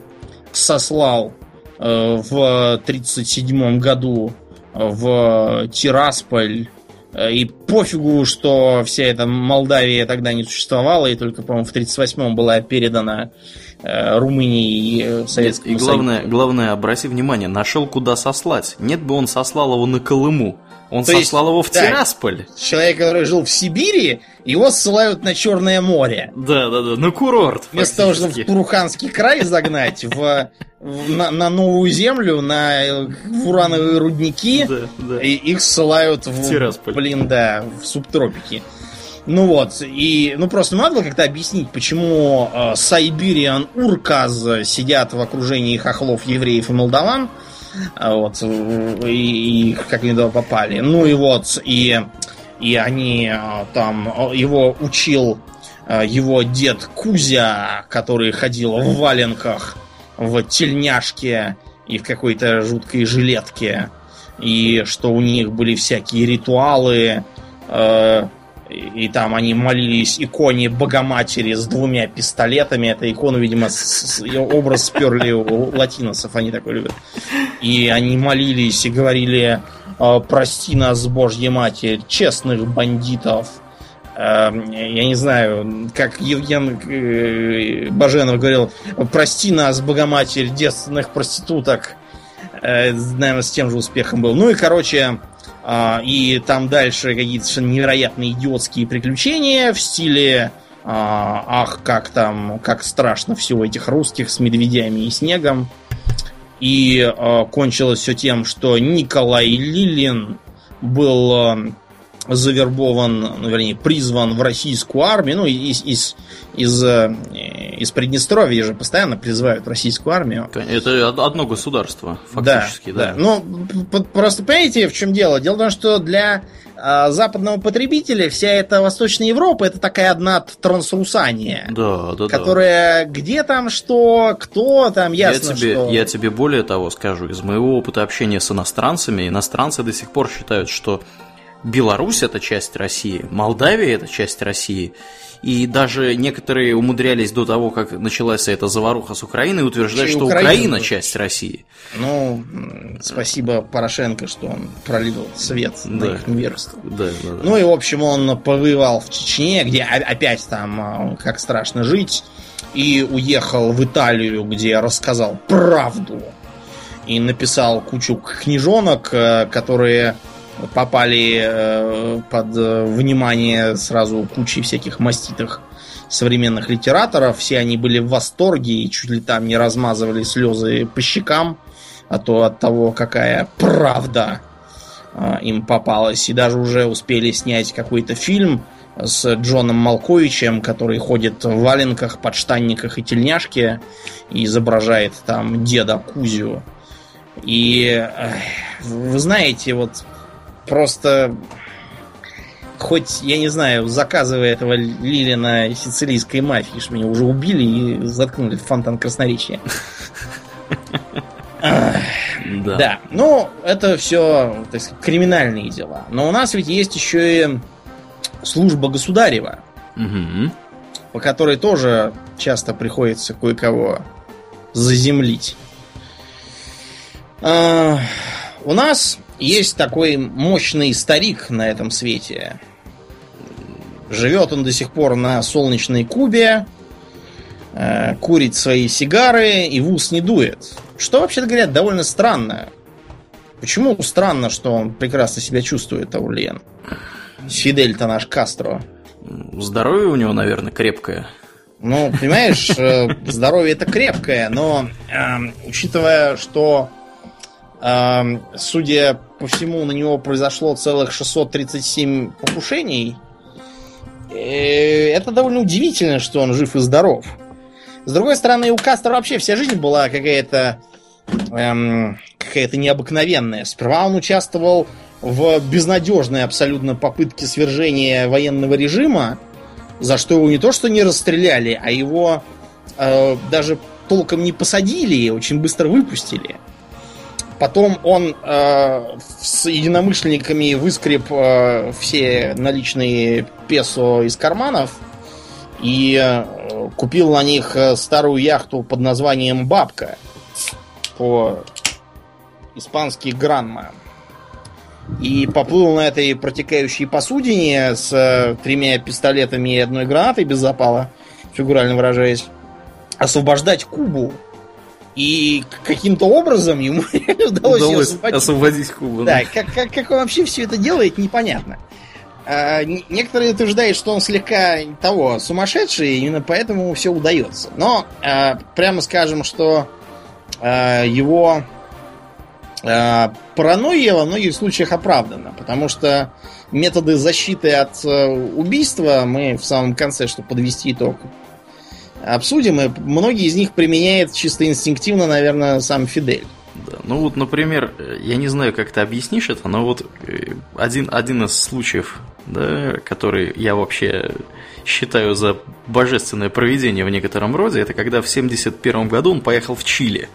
сослал э, в 1937 году в Тирасполь. Э, и пофигу, что вся эта Молдавия тогда не существовала, и только, по-моему, в 1938 была передана Румынии и э, Советскому И главное, главное, обрати внимание, нашел куда сослать. Нет бы он сослал его на Колыму. Он То сослал есть, его в да, Тирасполь. Человек, который жил в Сибири, его ссылают на Черное море. Да, да, да, на курорт. Вместо того, чтобы в Туруханский край загнать, в, в, на, на новую землю, на в урановые рудники, да, да. и их ссылают в, в Тирасполь. блин, да, в субтропики. Ну вот, и ну просто надо как-то объяснить, почему э, Сайбириан Урказ сидят в окружении хохлов, евреев и молдаван. Э, вот, и, и как они туда попали. Ну и вот, и, и они э, там, его учил э, его дед Кузя, который ходил в валенках, в тельняшке и в какой-то жуткой жилетке. И что у них были всякие ритуалы, э, и, там они молились иконе Богоматери с двумя пистолетами. Это икону, видимо, с, с, образ сперли у латиносов, они такой любят. И они молились и говорили, «А, прости нас, Божья Матерь, честных бандитов. Эм, я не знаю, как Евген э, Баженов говорил, прости нас, Богоматерь, девственных проституток. Э, наверное, с тем же успехом был. Ну и, короче, и там дальше какие-то совершенно невероятные идиотские приключения в стиле а, ах, как там, как страшно все у этих русских с медведями и снегом. И а, кончилось все тем, что Николай Лилин был завербован, ну, вернее, призван в российскую армию, ну, из, из, из, э, из Приднестровья же постоянно призывают российскую армию. Это одно государство, фактически, да. да. да. Ну, просто понимаете, в чем дело? Дело в том, что для а, западного потребителя вся эта Восточная Европа это такая одна трансрусания. Да, да, которая да. где там что, кто там, ясно, я тебе, что... Я тебе более того скажу, из моего опыта общения с иностранцами, иностранцы до сих пор считают, что Беларусь это часть России, Молдавия это часть России. И даже некоторые умудрялись до того, как началась эта заваруха с Украиной, утверждать, что Украина, Украина часть России. Ну, спасибо Порошенко, что он пролил свет да. на их невежество. Да, да, да. Ну и, в общем, он повоевал в Чечне, где опять там а, как страшно жить, и уехал в Италию, где рассказал правду. И написал кучу книжонок, э, которые попали э, под э, внимание сразу кучи всяких маститых современных литераторов. Все они были в восторге и чуть ли там не размазывали слезы по щекам, а то от того, какая правда э, им попалась. И даже уже успели снять какой-то фильм с Джоном Малковичем, который ходит в валенках, подштанниках и тельняшке и изображает там деда Кузю. И вы знаете, вот просто хоть, я не знаю, заказывая этого Лилина сицилийской мафии, что меня уже убили и заткнули в фонтан красноречия. Да. да. Ну, это все, так сказать, криминальные дела. Но у нас ведь есть еще и служба государева, угу. по которой тоже часто приходится кое-кого заземлить. А, у нас есть такой мощный старик на этом свете. Живет он до сих пор на солнечной кубе, э, курит свои сигары и в ус не дует. Что, вообще-то говоря, довольно странно. Почему странно, что он прекрасно себя чувствует, Аурлиен? Фидель-то наш Кастро. Здоровье у него, наверное, крепкое. Ну, понимаешь, э, здоровье это крепкое, но э, учитывая, что судя по всему, на него произошло целых 637 покушений. Э, это довольно удивительно, что он жив и здоров. С другой стороны, у Кастера вообще вся жизнь была какая-то эм, какая-то необыкновенная. Сперва он участвовал в безнадежной абсолютно попытке свержения военного режима, за что его не то что не расстреляли, а его э, даже толком не посадили, очень быстро выпустили. Потом он э, с единомышленниками выскреб э, все наличные песо из карманов и э, купил на них э, старую яхту под названием Бабка по испански Гранма. И поплыл на этой протекающей посудине с э, тремя пистолетами и одной гранатой без запала, фигурально выражаясь, освобождать Кубу. И каким-то образом ему удалось, Удалось освободить. освободить Кубу. Да, как, как, как он вообще все это делает, непонятно. А, некоторые утверждают, что он слегка того сумасшедший, именно поэтому все удается. Но а, прямо скажем, что а, его а, паранойя во многих случаях оправдана, потому что методы защиты от э, убийства мы в самом конце, чтобы подвести итог, обсудим, и многие из них применяет чисто инстинктивно, наверное, сам Фидель. Да, ну вот, например, э, я не знаю, как ты объяснишь это, но вот э, один, один из случаев, да, который я вообще считаю за божественное проведение в некотором роде, это когда в 71 году он поехал в Чили,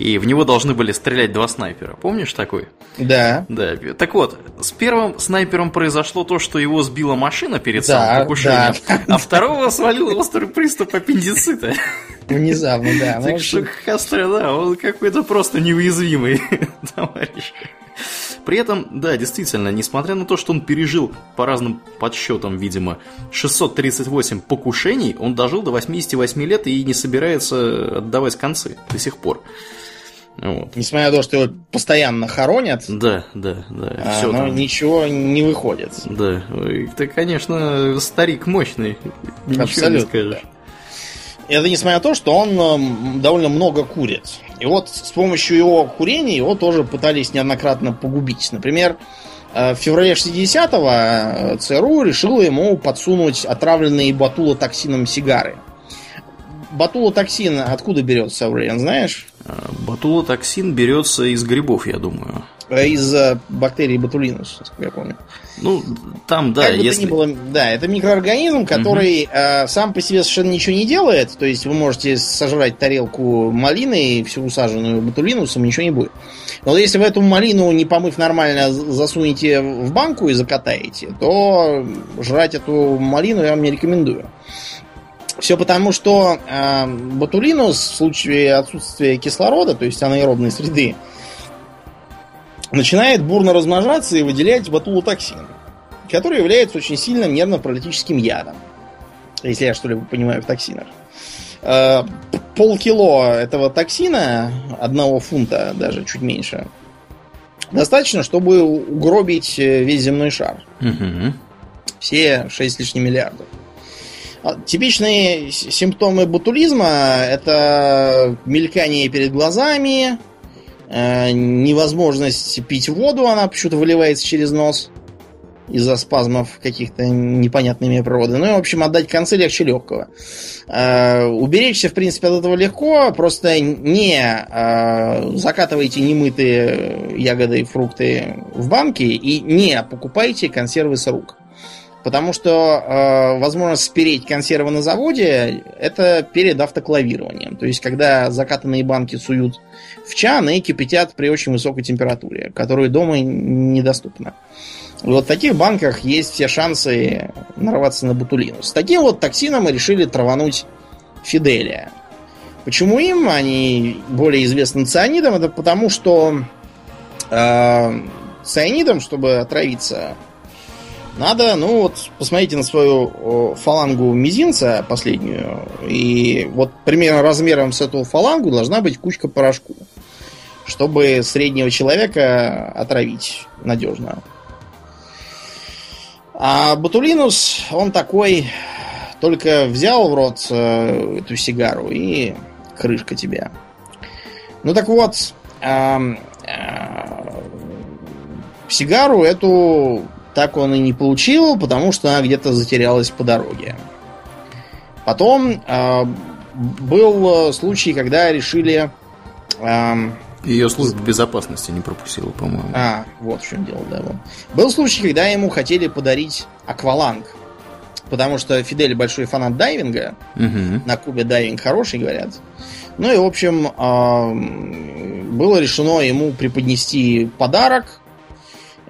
и в него должны были стрелять два снайпера. Помнишь такой? Да. Да. Так вот, с первым снайпером произошло то, что его сбила машина перед Да, самым покушением, да. а второго свалил острый приступ аппендицита. Внезапно, да. Ну, Так что Кастро, да, он какой-то просто неуязвимый товарищ. При этом, да, действительно, несмотря на то, что он пережил по разным подсчетам, видимо, 638 покушений, он дожил до 88 лет и не собирается отдавать концы до сих пор. Вот. Несмотря на то, что его постоянно хоронят, Да, да, да. а, всё но там. ничего не выходит. Да, ты, конечно, старик мощный. Ничего не Абсолютно, скажешь. Это несмотря на то, что он м, довольно много курит. И вот с помощью его курения его тоже пытались неоднократно погубить. Например, э, в феврале 60-го ЦРУ решила ему подсунуть отравленные батулотоксином сигары. Батулотоксин откуда берется, Аурелиан, знаешь? А, Ботулотоксин берется из грибов, я думаю. Э, Из э, бактерий ботулинус, насколько я помню. Ну, там, да, как бы если... было, да, это микроорганизм, который э, сам по себе совершенно ничего не делает. То есть вы можете сожрать тарелку малины, всю усаженную ботулинусом, ничего не будет. Но если вы эту малину, не помыв нормально, засунете в банку и закатаете, то жрать эту малину я вам не рекомендую. Все потому, что э, ботулинус в случае отсутствия кислорода, то есть анаэробной среды, начинает бурно размножаться и выделять ботулотоксин, который является очень сильным нервно-паралитическим ядом. Если я что-либо понимаю в токсинах. Э, Полкило этого токсина, одного фунта, даже чуть меньше, достаточно, чтобы угробить э, весь земной шар. Мгм. Все 6 с лишним миллиардов. А, Типичные симптомы ботулизма это мелькание перед глазами, э, невозможность пить воду, она почему-то выливается через нос из-за спазмов каких-то непонятными природы. Ну и, в общем, отдать концы легче легкого. Э, уберечься, в принципе, от этого легко, просто не э, закатывайте немытые ягоды и фрукты в банки и не покупайте консервы с рук. Потому что э, возможность спереть консервы на заводе это перед автоклавированием. То есть, когда закатанные банки суют в чан и кипятят при очень высокой температуре, которую дома недоступна. Вот в таких банках есть все шансы нарваться на ботулину. С таким вот токсином мы решили травануть Фиделия. Почему им, они более известны цианидом? Это потому, что э, цианидом, чтобы отравиться, надо, ну вот, посмотрите на свою фалангу мизинца последнюю, и вот примерно размером с эту фалангу должна быть кучка порошку, чтобы среднего человека отравить надежно. А Ботулинус, он такой, только взял в рот э, эту сигару и крышка тебя. Ну так вот, эм, э, сигару эту так он и не получил, потому что она где-то затерялась по дороге. Потом э, был случай, когда решили... Э, Ее служба безопасности не пропустила, по-моему. А, вот в чем дело, да. Вот. Был случай, когда ему хотели подарить акваланг. Потому что Фидель большой фанат дайвинга. Угу. На Кубе дайвинг хороший, говорят. Ну и, в общем, э, было решено ему преподнести подарок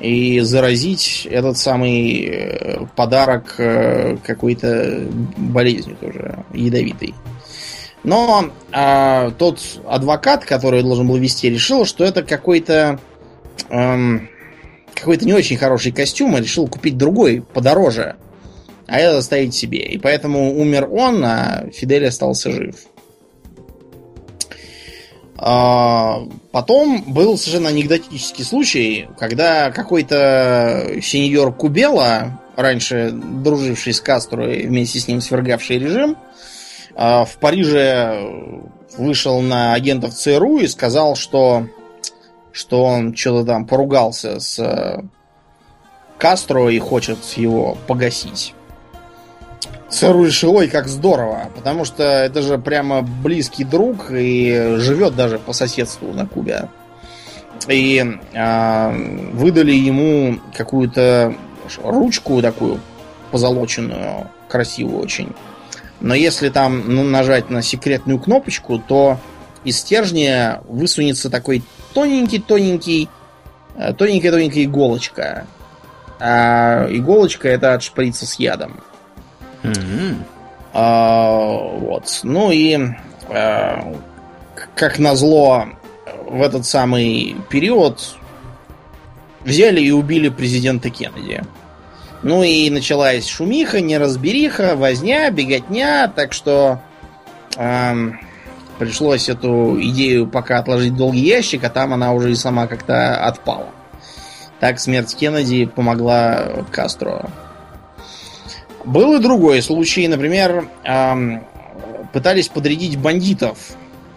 и заразить этот самый э, подарок э, какой-то болезнью тоже ядовитой. Но а, тот адвокат, который должен был вести, решил, что это какой-то эм, какой-то не очень хороший костюм, и решил купить другой подороже, а это оставить себе. И поэтому умер он, а Фидель остался жив. А, потом был совершенно анекдотический случай, когда какой-то сеньор Кубела, раньше друживший с Кастро и вместе с ним свергавший режим, а, в Париже вышел на агентов ЦРУ и сказал, что, что он что-то там поругался с Кастро и хочет его погасить. ЦРУ решил, как здорово, потому что это же прямо близкий друг и живет даже по соседству на Кубе. И э, выдали ему какую-то ручку такую позолоченную, красивую очень. Но если там ну, нажать на секретную кнопочку, то из стержня высунется такой тоненький-тоненький, э, тоненькая-тоненькая иголочка. А иголочка это от шприца с ядом. Mm-hmm. А, вот. Ну и а, как назло в этот самый период взяли и убили президента Кеннеди. Ну и началась шумиха, неразбериха, возня, беготня, так что э, пришлось эту идею пока отложить в долгий ящик, а там она уже и сама как-то отпала. Так смерть Кеннеди помогла Кастро был и другой случай. Например, эм, пытались подрядить бандитов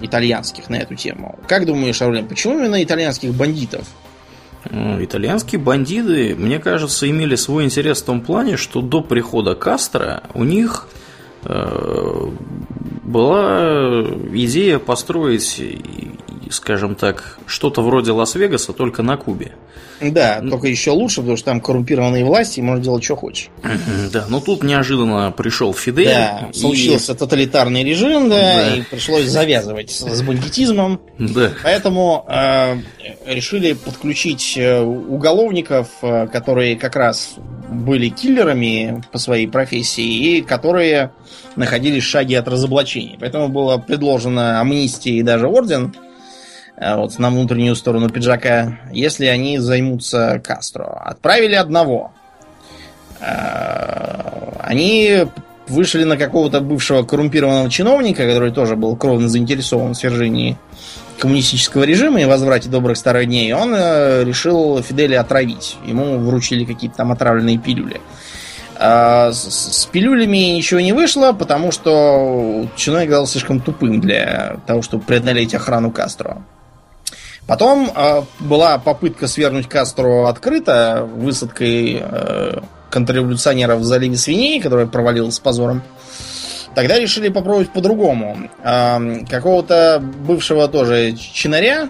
итальянских на эту тему. Как думаешь, Аурелин, почему именно итальянских бандитов? Ну, итальянские бандиты, мне кажется, имели свой интерес в том плане, что до прихода Кастро у них э, была идея построить, скажем так, что-то вроде Лас-Вегаса, только на Кубе. Да, ну, только еще лучше, потому что там коррумпированные власти, и можно делать, что хочешь. Да, но тут неожиданно пришел Фидель. Да, и... случился тоталитарный режим, да, да, и пришлось завязывать с, бандитизмом. Да. Поэтому э, решили подключить э, уголовников, э, которые как раз были киллерами по своей профессии и которые находились в шаге от разоблачения. Поэтому было предложено амнистия и даже орден вот на внутреннюю сторону пиджака, если они займутся Кастро. Отправили одного. Э, они вышли на какого-то бывшего коррумпированного чиновника, который тоже был кровно заинтересован в свержении коммунистического режима и возврате добрых старых дней, он э, решил Фиделя отравить. Ему вручили какие-то там отравленные пилюли. с, с пилюлями ничего не вышло, потому что чиновник оказался слишком тупым для того, чтобы преодолеть охрану Кастро. Потом э, была попытка свергнуть Кастро открыто высадкой э, контрреволюционеров в заливе свиней, которая провалилась с позором. Тогда решили попробовать по-другому. Э, какого-то бывшего тоже чинаря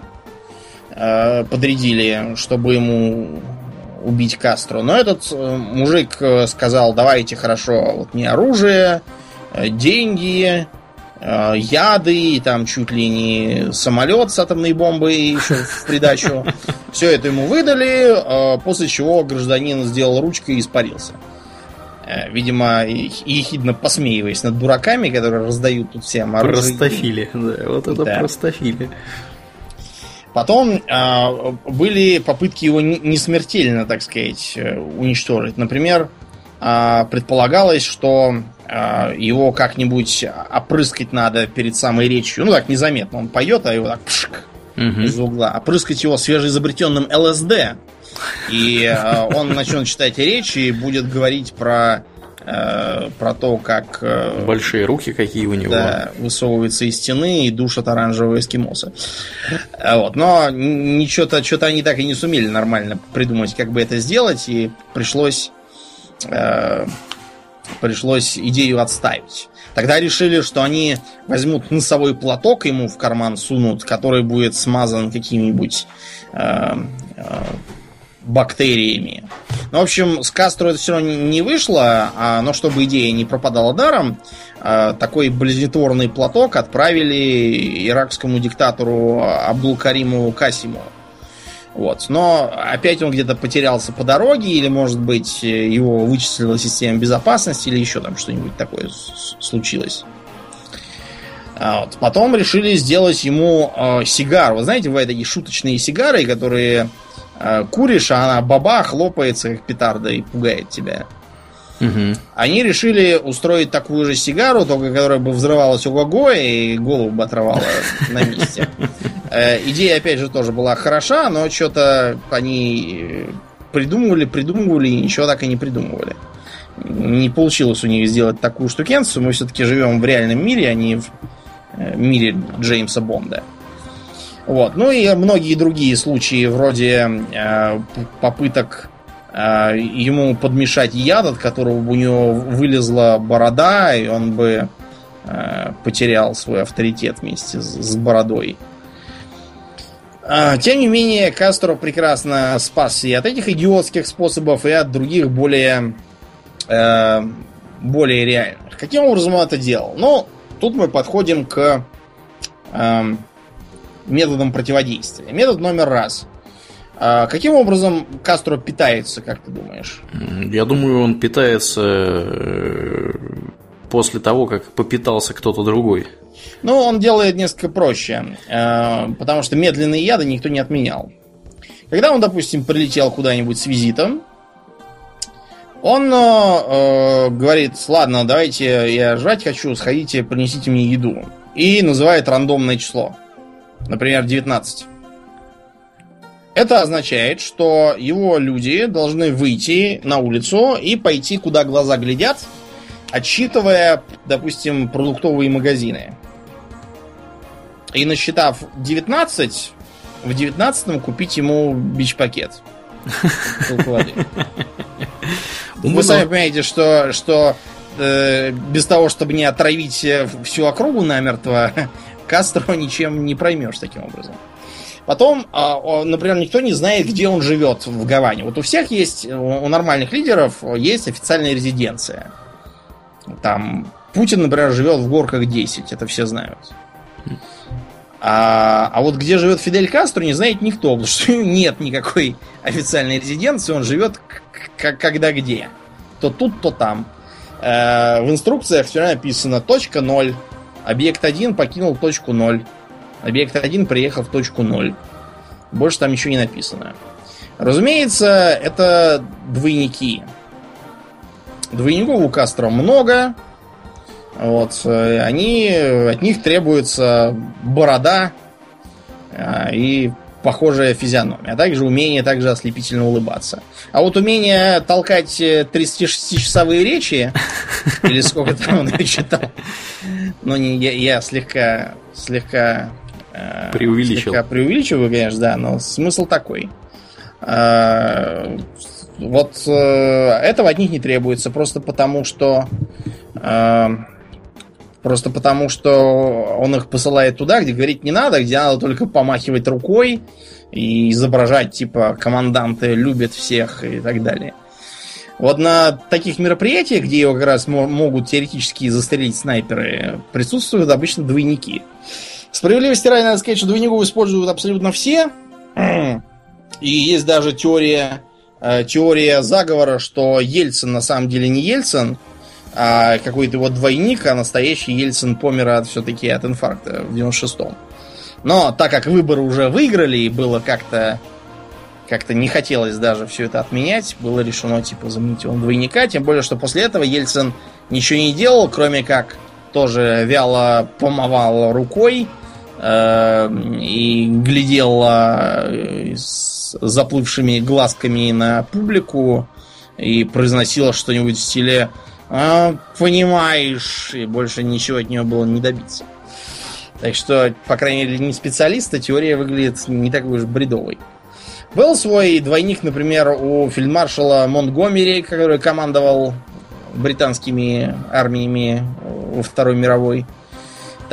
э, подрядили, чтобы ему убить Кастро. Но этот э, мужик э, сказал, давайте хорошо, вот не оружие, э, деньги, яды, там чуть ли не самолет с атомной бомбой еще в придачу. Все это ему выдали, э, после чего гражданин сделал ручкой и испарился. Э, видимо, ехидно посмеиваясь над дураками, которые раздают тут всем оружие. Простофили, да, вот это да. простофили. Потом э, были попытки его не смертельно, так сказать, уничтожить. Например, э, предполагалось, что его как-нибудь опрыскать надо перед самой речью. Ну так, незаметно. Он поет, а его так пшик угу. из угла. Опрыскать его свежеизобретенным ЛСД. И э, он начнет читать речь и будет говорить про э, про то, как... Э, Большие руки какие у него. Да, высовывается из стены и душат оранжевого эскимоса. Э, вот. Но ничего-то что-то они так и не сумели нормально придумать, как бы это сделать, и пришлось... Э, пришлось идею отставить. Тогда решили, что они возьмут носовой платок ему в карман сунут, который будет смазан какими-нибудь э, э, бактериями. Ну, в общем, с Кастро это все равно не вышло, а, но чтобы идея не пропадала даром, э, такой болезнетворный платок отправили иракскому диктатору Абдул-Кариму Касиму. Вот. Но опять он где-то потерялся по дороге, или, может быть, его вычислила система безопасности, или еще там что-нибудь такое случилось. А вот. Потом решили сделать ему э, сигар. Вы знаете, бывают такие шуточные сигары, которые э, куришь, а она баба хлопается, как петарда, и пугает тебя. Угу. Они решили устроить такую же сигару, только которая бы взрывалась ого-го и голову бы отрывала на месте. Э, идея, опять же, тоже была хороша, но что-то они придумывали, придумывали и ничего так и не придумывали. Не получилось у них сделать такую штукенцию. Мы все-таки живем в реальном мире, а не в э, мире Джеймса Бонда. Вот. Ну и многие другие случаи, вроде э, попыток ему подмешать яд, от которого бы у него вылезла борода, и он бы э, потерял свой авторитет вместе с, с бородой. А, тем не менее, Кастро прекрасно спасся и от этих идиотских способов, и от других более, э, более реальных. Каким образом он это делал? Ну, тут мы подходим к э, методам противодействия. Метод номер раз. А каким образом Кастро питается, как ты думаешь? Я думаю, он питается э, после того, как попитался кто-то другой. Ну, он делает несколько проще, э, потому что медленные яды никто не отменял. Когда он, допустим, прилетел куда-нибудь с визитом, он э, говорит, ладно, давайте я жрать хочу, сходите, принесите мне еду. И называет рандомное число. Например, 19. Это означает, что его люди должны выйти на улицу и пойти, куда глаза глядят, отсчитывая, допустим, продуктовые магазины. И насчитав 19, в 19 купить ему бич-пакет. Вы сами понимаете, что, что э, без того, чтобы не отравить всю округу намертво, Кастро ничем не проймешь таким образом. Потом, а, например, никто не знает, где он живет в Гаване. Вот у всех есть, у нормальных лидеров есть официальная резиденция. Там Путин, например, живет в горках 10, это все знают. А, а вот где живет Фидель Кастро, не знает никто, потому что нет никакой официальной резиденции, он живет когда где. То тут, то там. Э, в инструкциях все написано точка 0. Объект 1 покинул точку 0. Объект 1 приехал в точку 0. Больше там ничего не написано. Разумеется, это двойники. Двойников у Кастро много. Вот, э, они, от них требуется борода э, и похожая физиономия, а также умение также ослепительно улыбаться. А вот умение толкать 36-часовые э, речи, или сколько там он читал, ну, не, я, я слегка, слегка, преувеличил. Слегка преувеличиваю, конечно, да, но смысл такой. Вот этого от них не требуется, просто потому что Просто потому, что он их посылает туда, где говорить не надо, где надо только помахивать рукой и изображать, типа, команданты любят всех и так далее. Вот на таких мероприятиях, где его как раз могут теоретически застрелить снайперы, присутствуют обычно двойники. Справедливости ради надо сказать, что двойников используют абсолютно все. И есть даже теория, э, теория заговора, что Ельцин на самом деле не Ельцин, а какой-то его двойник, а настоящий Ельцин помер от, все-таки от инфаркта в 96-м. Но так как выборы уже выиграли и было как-то как-то не хотелось даже все это отменять, было решено типа заменить его двойника, тем более, что после этого Ельцин ничего не делал, кроме как тоже вяло помывал рукой и глядел э, с заплывшими глазками на публику и произносил что-нибудь в стиле А, понимаешь, и больше ничего от нее было не добиться. Так что, по крайней мере, не специалиста, теория выглядит не такой уж бредовой. Был свой двойник, например, у фельдмаршала Монтгомери, который командовал британскими армиями во Второй мировой.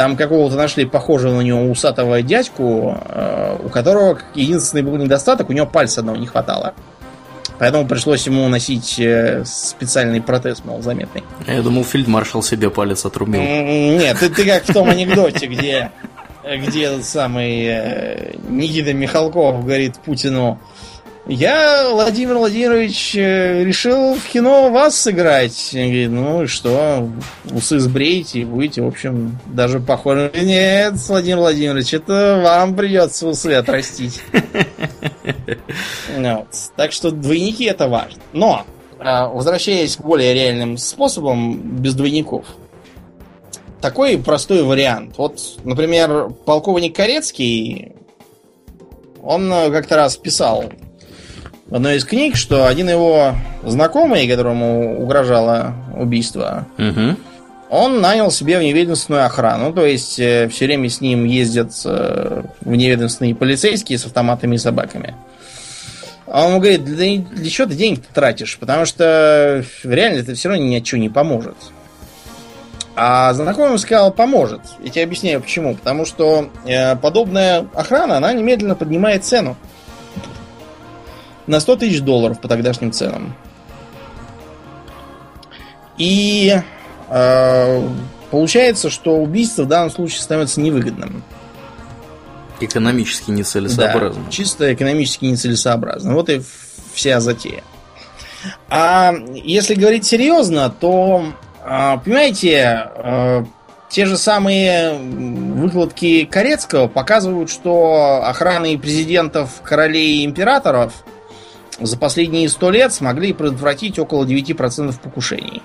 Там какого-то нашли похожего на него усатого дядьку, э, у которого единственный был недостаток, у него пальца одного не хватало. Поэтому пришлось ему носить э, специальный протез, мол, заметный. Я думал, фельдмаршал себе палец отрубил. Нет, ты, ты как в том анекдоте, где, где самый э, Никита Михалков говорит Путину, я, Владимир Владимирович, э, решил в кино вас сыграть. Он говорит, ну и что, усы сбрейте и будете, в общем, даже похожи. Нет, Владимир Владимирович, это вам придется усы отрастить. Вот. Так что двойники это важно. Но, а, возвращаясь к более реальным способам без двойников, такой простой вариант. Вот, например, полковник Корецкий, он э, как-то раз писал в одной из книг, что один его знакомый, которому угрожало убийство, Угу. он нанял себе вневедомственную охрану, то есть э, все время с ним ездят э, вневедомственные полицейские с автоматами и собаками. А он ему говорит, для, для чего ты денег тратишь? Потому что реально это все равно ни от чего не поможет. А знакомый ему сказал, поможет. Я тебе объясняю почему. Потому что э, подобная охрана, она немедленно поднимает цену. На 100 тысяч долларов по тогдашним ценам. И э, получается, что убийство в данном случае становится невыгодным. Экономически нецелесообразно. Да, чисто экономически нецелесообразно. Вот и вся затея. А если говорить серьезно, то, а, понимаете, а, те же самые выкладки Корецкого показывают, что охраны президентов, королей и императоров за последние сто лет смогли предотвратить около 9% покушений.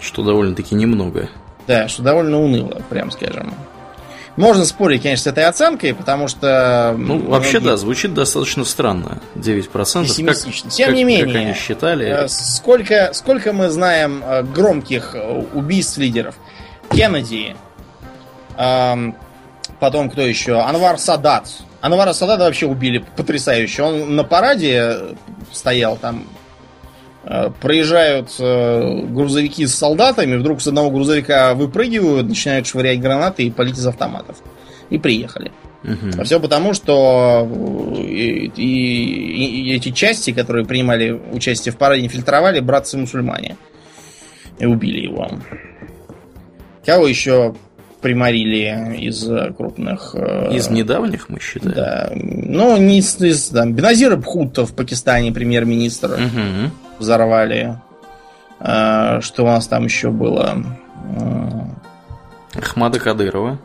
Что довольно-таки немного. Да, что довольно уныло, прям скажем. Можно спорить, конечно, с этой оценкой, потому что... Ну, вообще, да, звучит достаточно странно. 9%. Пессимистично. Как, Тем как, не менее, как они считали. э, сколько, сколько мы знаем э, громких э, убийств лидеров? Кеннеди, эм, потом кто еще? Анвар Садат. Анвара Садата вообще убили потрясающе. Он на параде стоял там. э, Проезжают э, грузовики с солдатами, вдруг с одного грузовика выпрыгивают, начинают швырять гранаты и палить из автоматов. И приехали. Мгм. А все потому, что э, и, и- и эти части, которые принимали участие в параде, фильтровали братцы-мусульмане. И убили его. Кого еще приморили из э, крупных... э, Из недавних мы считаем. Да. Ну, не из... из там, Беназир Бхутто в Пакистане, премьер-министр, Мгм. взорвали. Э, Что у нас там еще было? Ахмада Кадырова.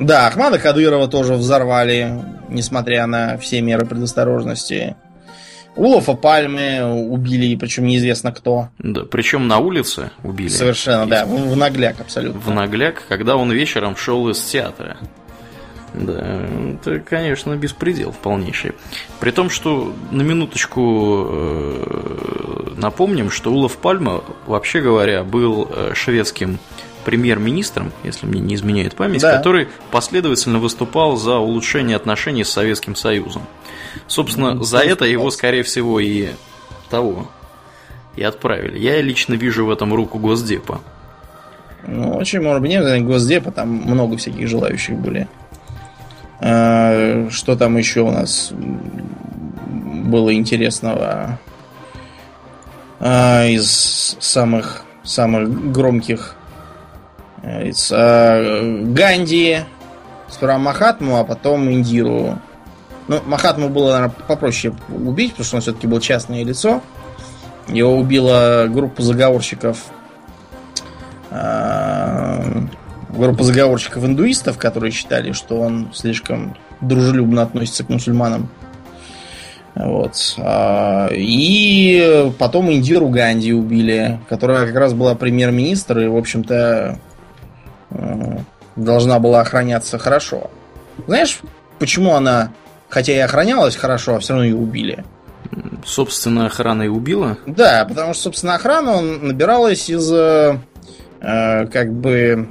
Да, Ахмада Кадырова тоже взорвали, несмотря на все меры предосторожности. Улафа Пальмы убили, причем неизвестно кто. Да, причем на улице убили. Совершенно, да, в в нагляк абсолютно. В нагляк, когда он вечером шел из театра. Да, это, конечно, беспредел полнейший. При том, что на минуточку э, напомним, что Улов Пальма, вообще говоря, был э, шведским премьер-министром, если мне не изменяет память, Да. который последовательно выступал за улучшение отношений с Советским Союзом. Собственно, за это его, скорее всего, и того и отправили. Я лично вижу в этом руку Госдепа. Ну, очень может быть, нет, Госдепа, там много всяких желающих были. А, Что там еще у нас было интересного А, из самых самых громких э, из, а, Ганди, сперва Махатму, а потом Индиру. Ну, Махатму было, наверное, попроще убить, потому что он все-таки был частное лицо. Его убила группа заговорщиков а, группа заговорщиков-индуистов, которые считали, что он слишком дружелюбно относится к мусульманам. Вот. А, И потом Индиру Ганди убили, которая как раз была премьер-министр и, в общем-то, э, должна была охраняться хорошо. Знаешь, почему она, хотя и охранялась хорошо, а все равно ее убили? собственно, охрана и убила? Да, потому что, собственно, охрана набиралась из э, э, как бы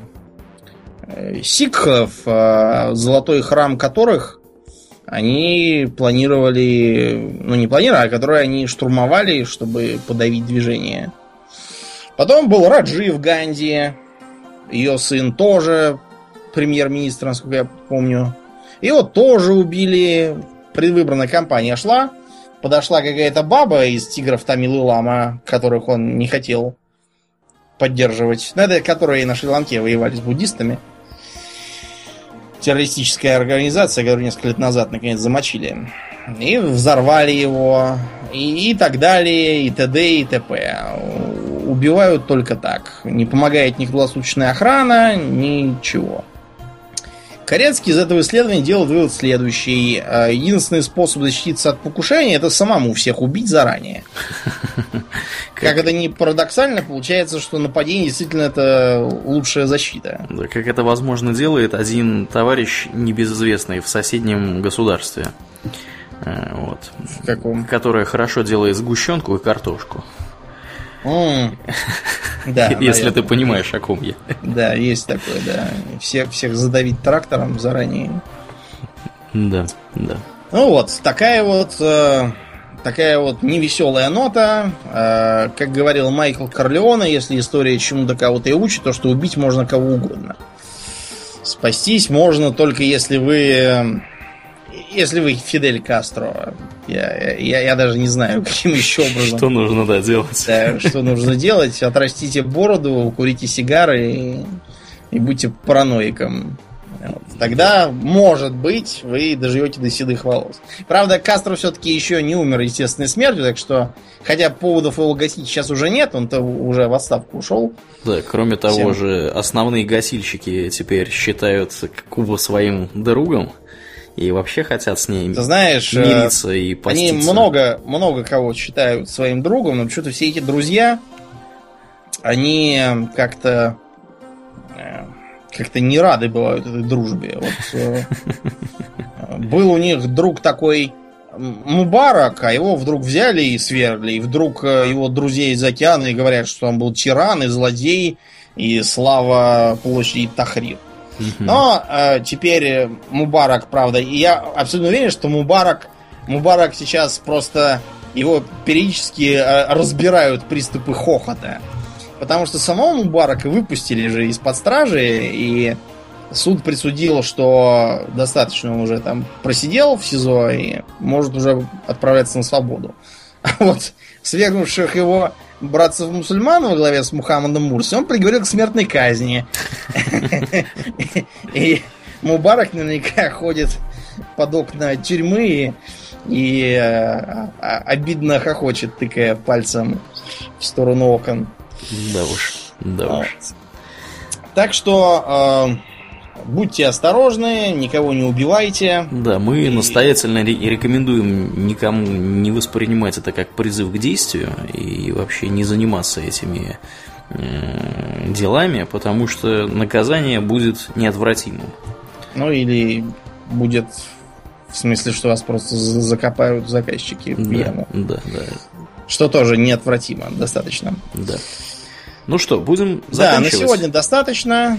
э, сикхов, э, золотой храм которых они планировали, ну не планировали, а которые они штурмовали, чтобы подавить движение. Потом был Раджив Ганди, ее сын тоже премьер-министр, насколько я помню. Его тоже убили. Предвыборная кампания шла. Подошла какая-то баба из тигров Тамилы Лама, которых он не хотел поддерживать. Ну, это которые на Шри-Ланке воевали с буддистами. Террористическая организация, которую несколько лет назад наконец замочили. И взорвали его. И, и так далее, и т.д. и т.п. Убивают только так. Не помогает ни круглосуточная охрана, ничего. Корецкий из этого исследования делает вывод следующий. А, единственный способ защититься от покушения это самому всех убить заранее. Как это не парадоксально, получается, что нападение действительно это лучшая защита. Да, как это возможно делает один товарищ небезызвестный в соседнем государстве. Э, вот. В каком? Которое хорошо делает сгущенку и картошку. Да, Если ты понимаешь, о ком я. Да, есть такое, да. Всех, всех задавить трактором заранее. Да, да. Ну вот, такая вот э, такая вот невеселая нота. Э, как говорил Майкл Корлеоне, если история чему-то кого-то и учит, то что убить можно кого угодно. Спастись можно только если вы если вы Фидель Кастро, я, я, я даже не знаю, каким еще образом. Что нужно да, делать? Да, что нужно делать? Отрастите бороду, курите сигары и, и будьте параноиком. Вот. Тогда, может быть, вы доживете до седых волос. Правда, Кастро все-таки еще не умер естественной смертью, так что, хотя поводов его гасить сейчас уже нет, он-то уже в отставку ушел. Да, кроме того Всем. же, основные гасильщики теперь считают Кубу своим другом и вообще хотят с ней Ты знаешь, мириться и поститься. Они много, много кого считают своим другом, но почему-то все эти друзья, они как-то э, как-то не рады бывают этой дружбе. Вот, э, был у них друг такой Мубарак, а его вдруг взяли и свергли, и вдруг э, его друзей из океана и говорят, что он был тиран и злодей, и слава площади Тахрир. Но э, теперь Мубарак, правда, и я абсолютно уверен, что Мубарак, Мубарак сейчас просто его периодически э, разбирают приступы хохота. Потому что самого Мубарака выпустили же из-под стражи, и суд присудил, что достаточно он уже там просидел в СИЗО и может уже отправляться на свободу. А вот свергнувших его братцев-мусульман во главе с Мухаммадом Мурси, он приговорил к смертной казни. И Мубарак наверняка ходит под окна тюрьмы и э, обидно хохочет, тыкая пальцем в сторону окон. Да уж, да уж. Так что э, Будьте осторожны, никого не убивайте. Да, мы и... настоятельно рекомендуем никому не воспринимать это как призыв к действию и вообще не заниматься этими делами, потому что наказание будет неотвратимым. Ну или будет в смысле, что вас просто закопают заказчики в яму. Да, да. Что тоже неотвратимо, достаточно. Да. Ну что, будем заканчивать? Да, на сегодня достаточно.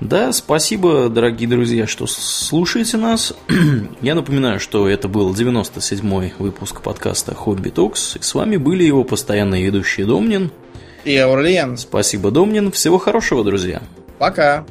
Да, спасибо, дорогие друзья, что слушаете нас. Я напоминаю, что это был 97-й выпуск подкаста Хобби Токс. И с вами были его постоянные ведущие Домнин и Аурлиен. Спасибо, Домнин. Всего хорошего, друзья. Пока.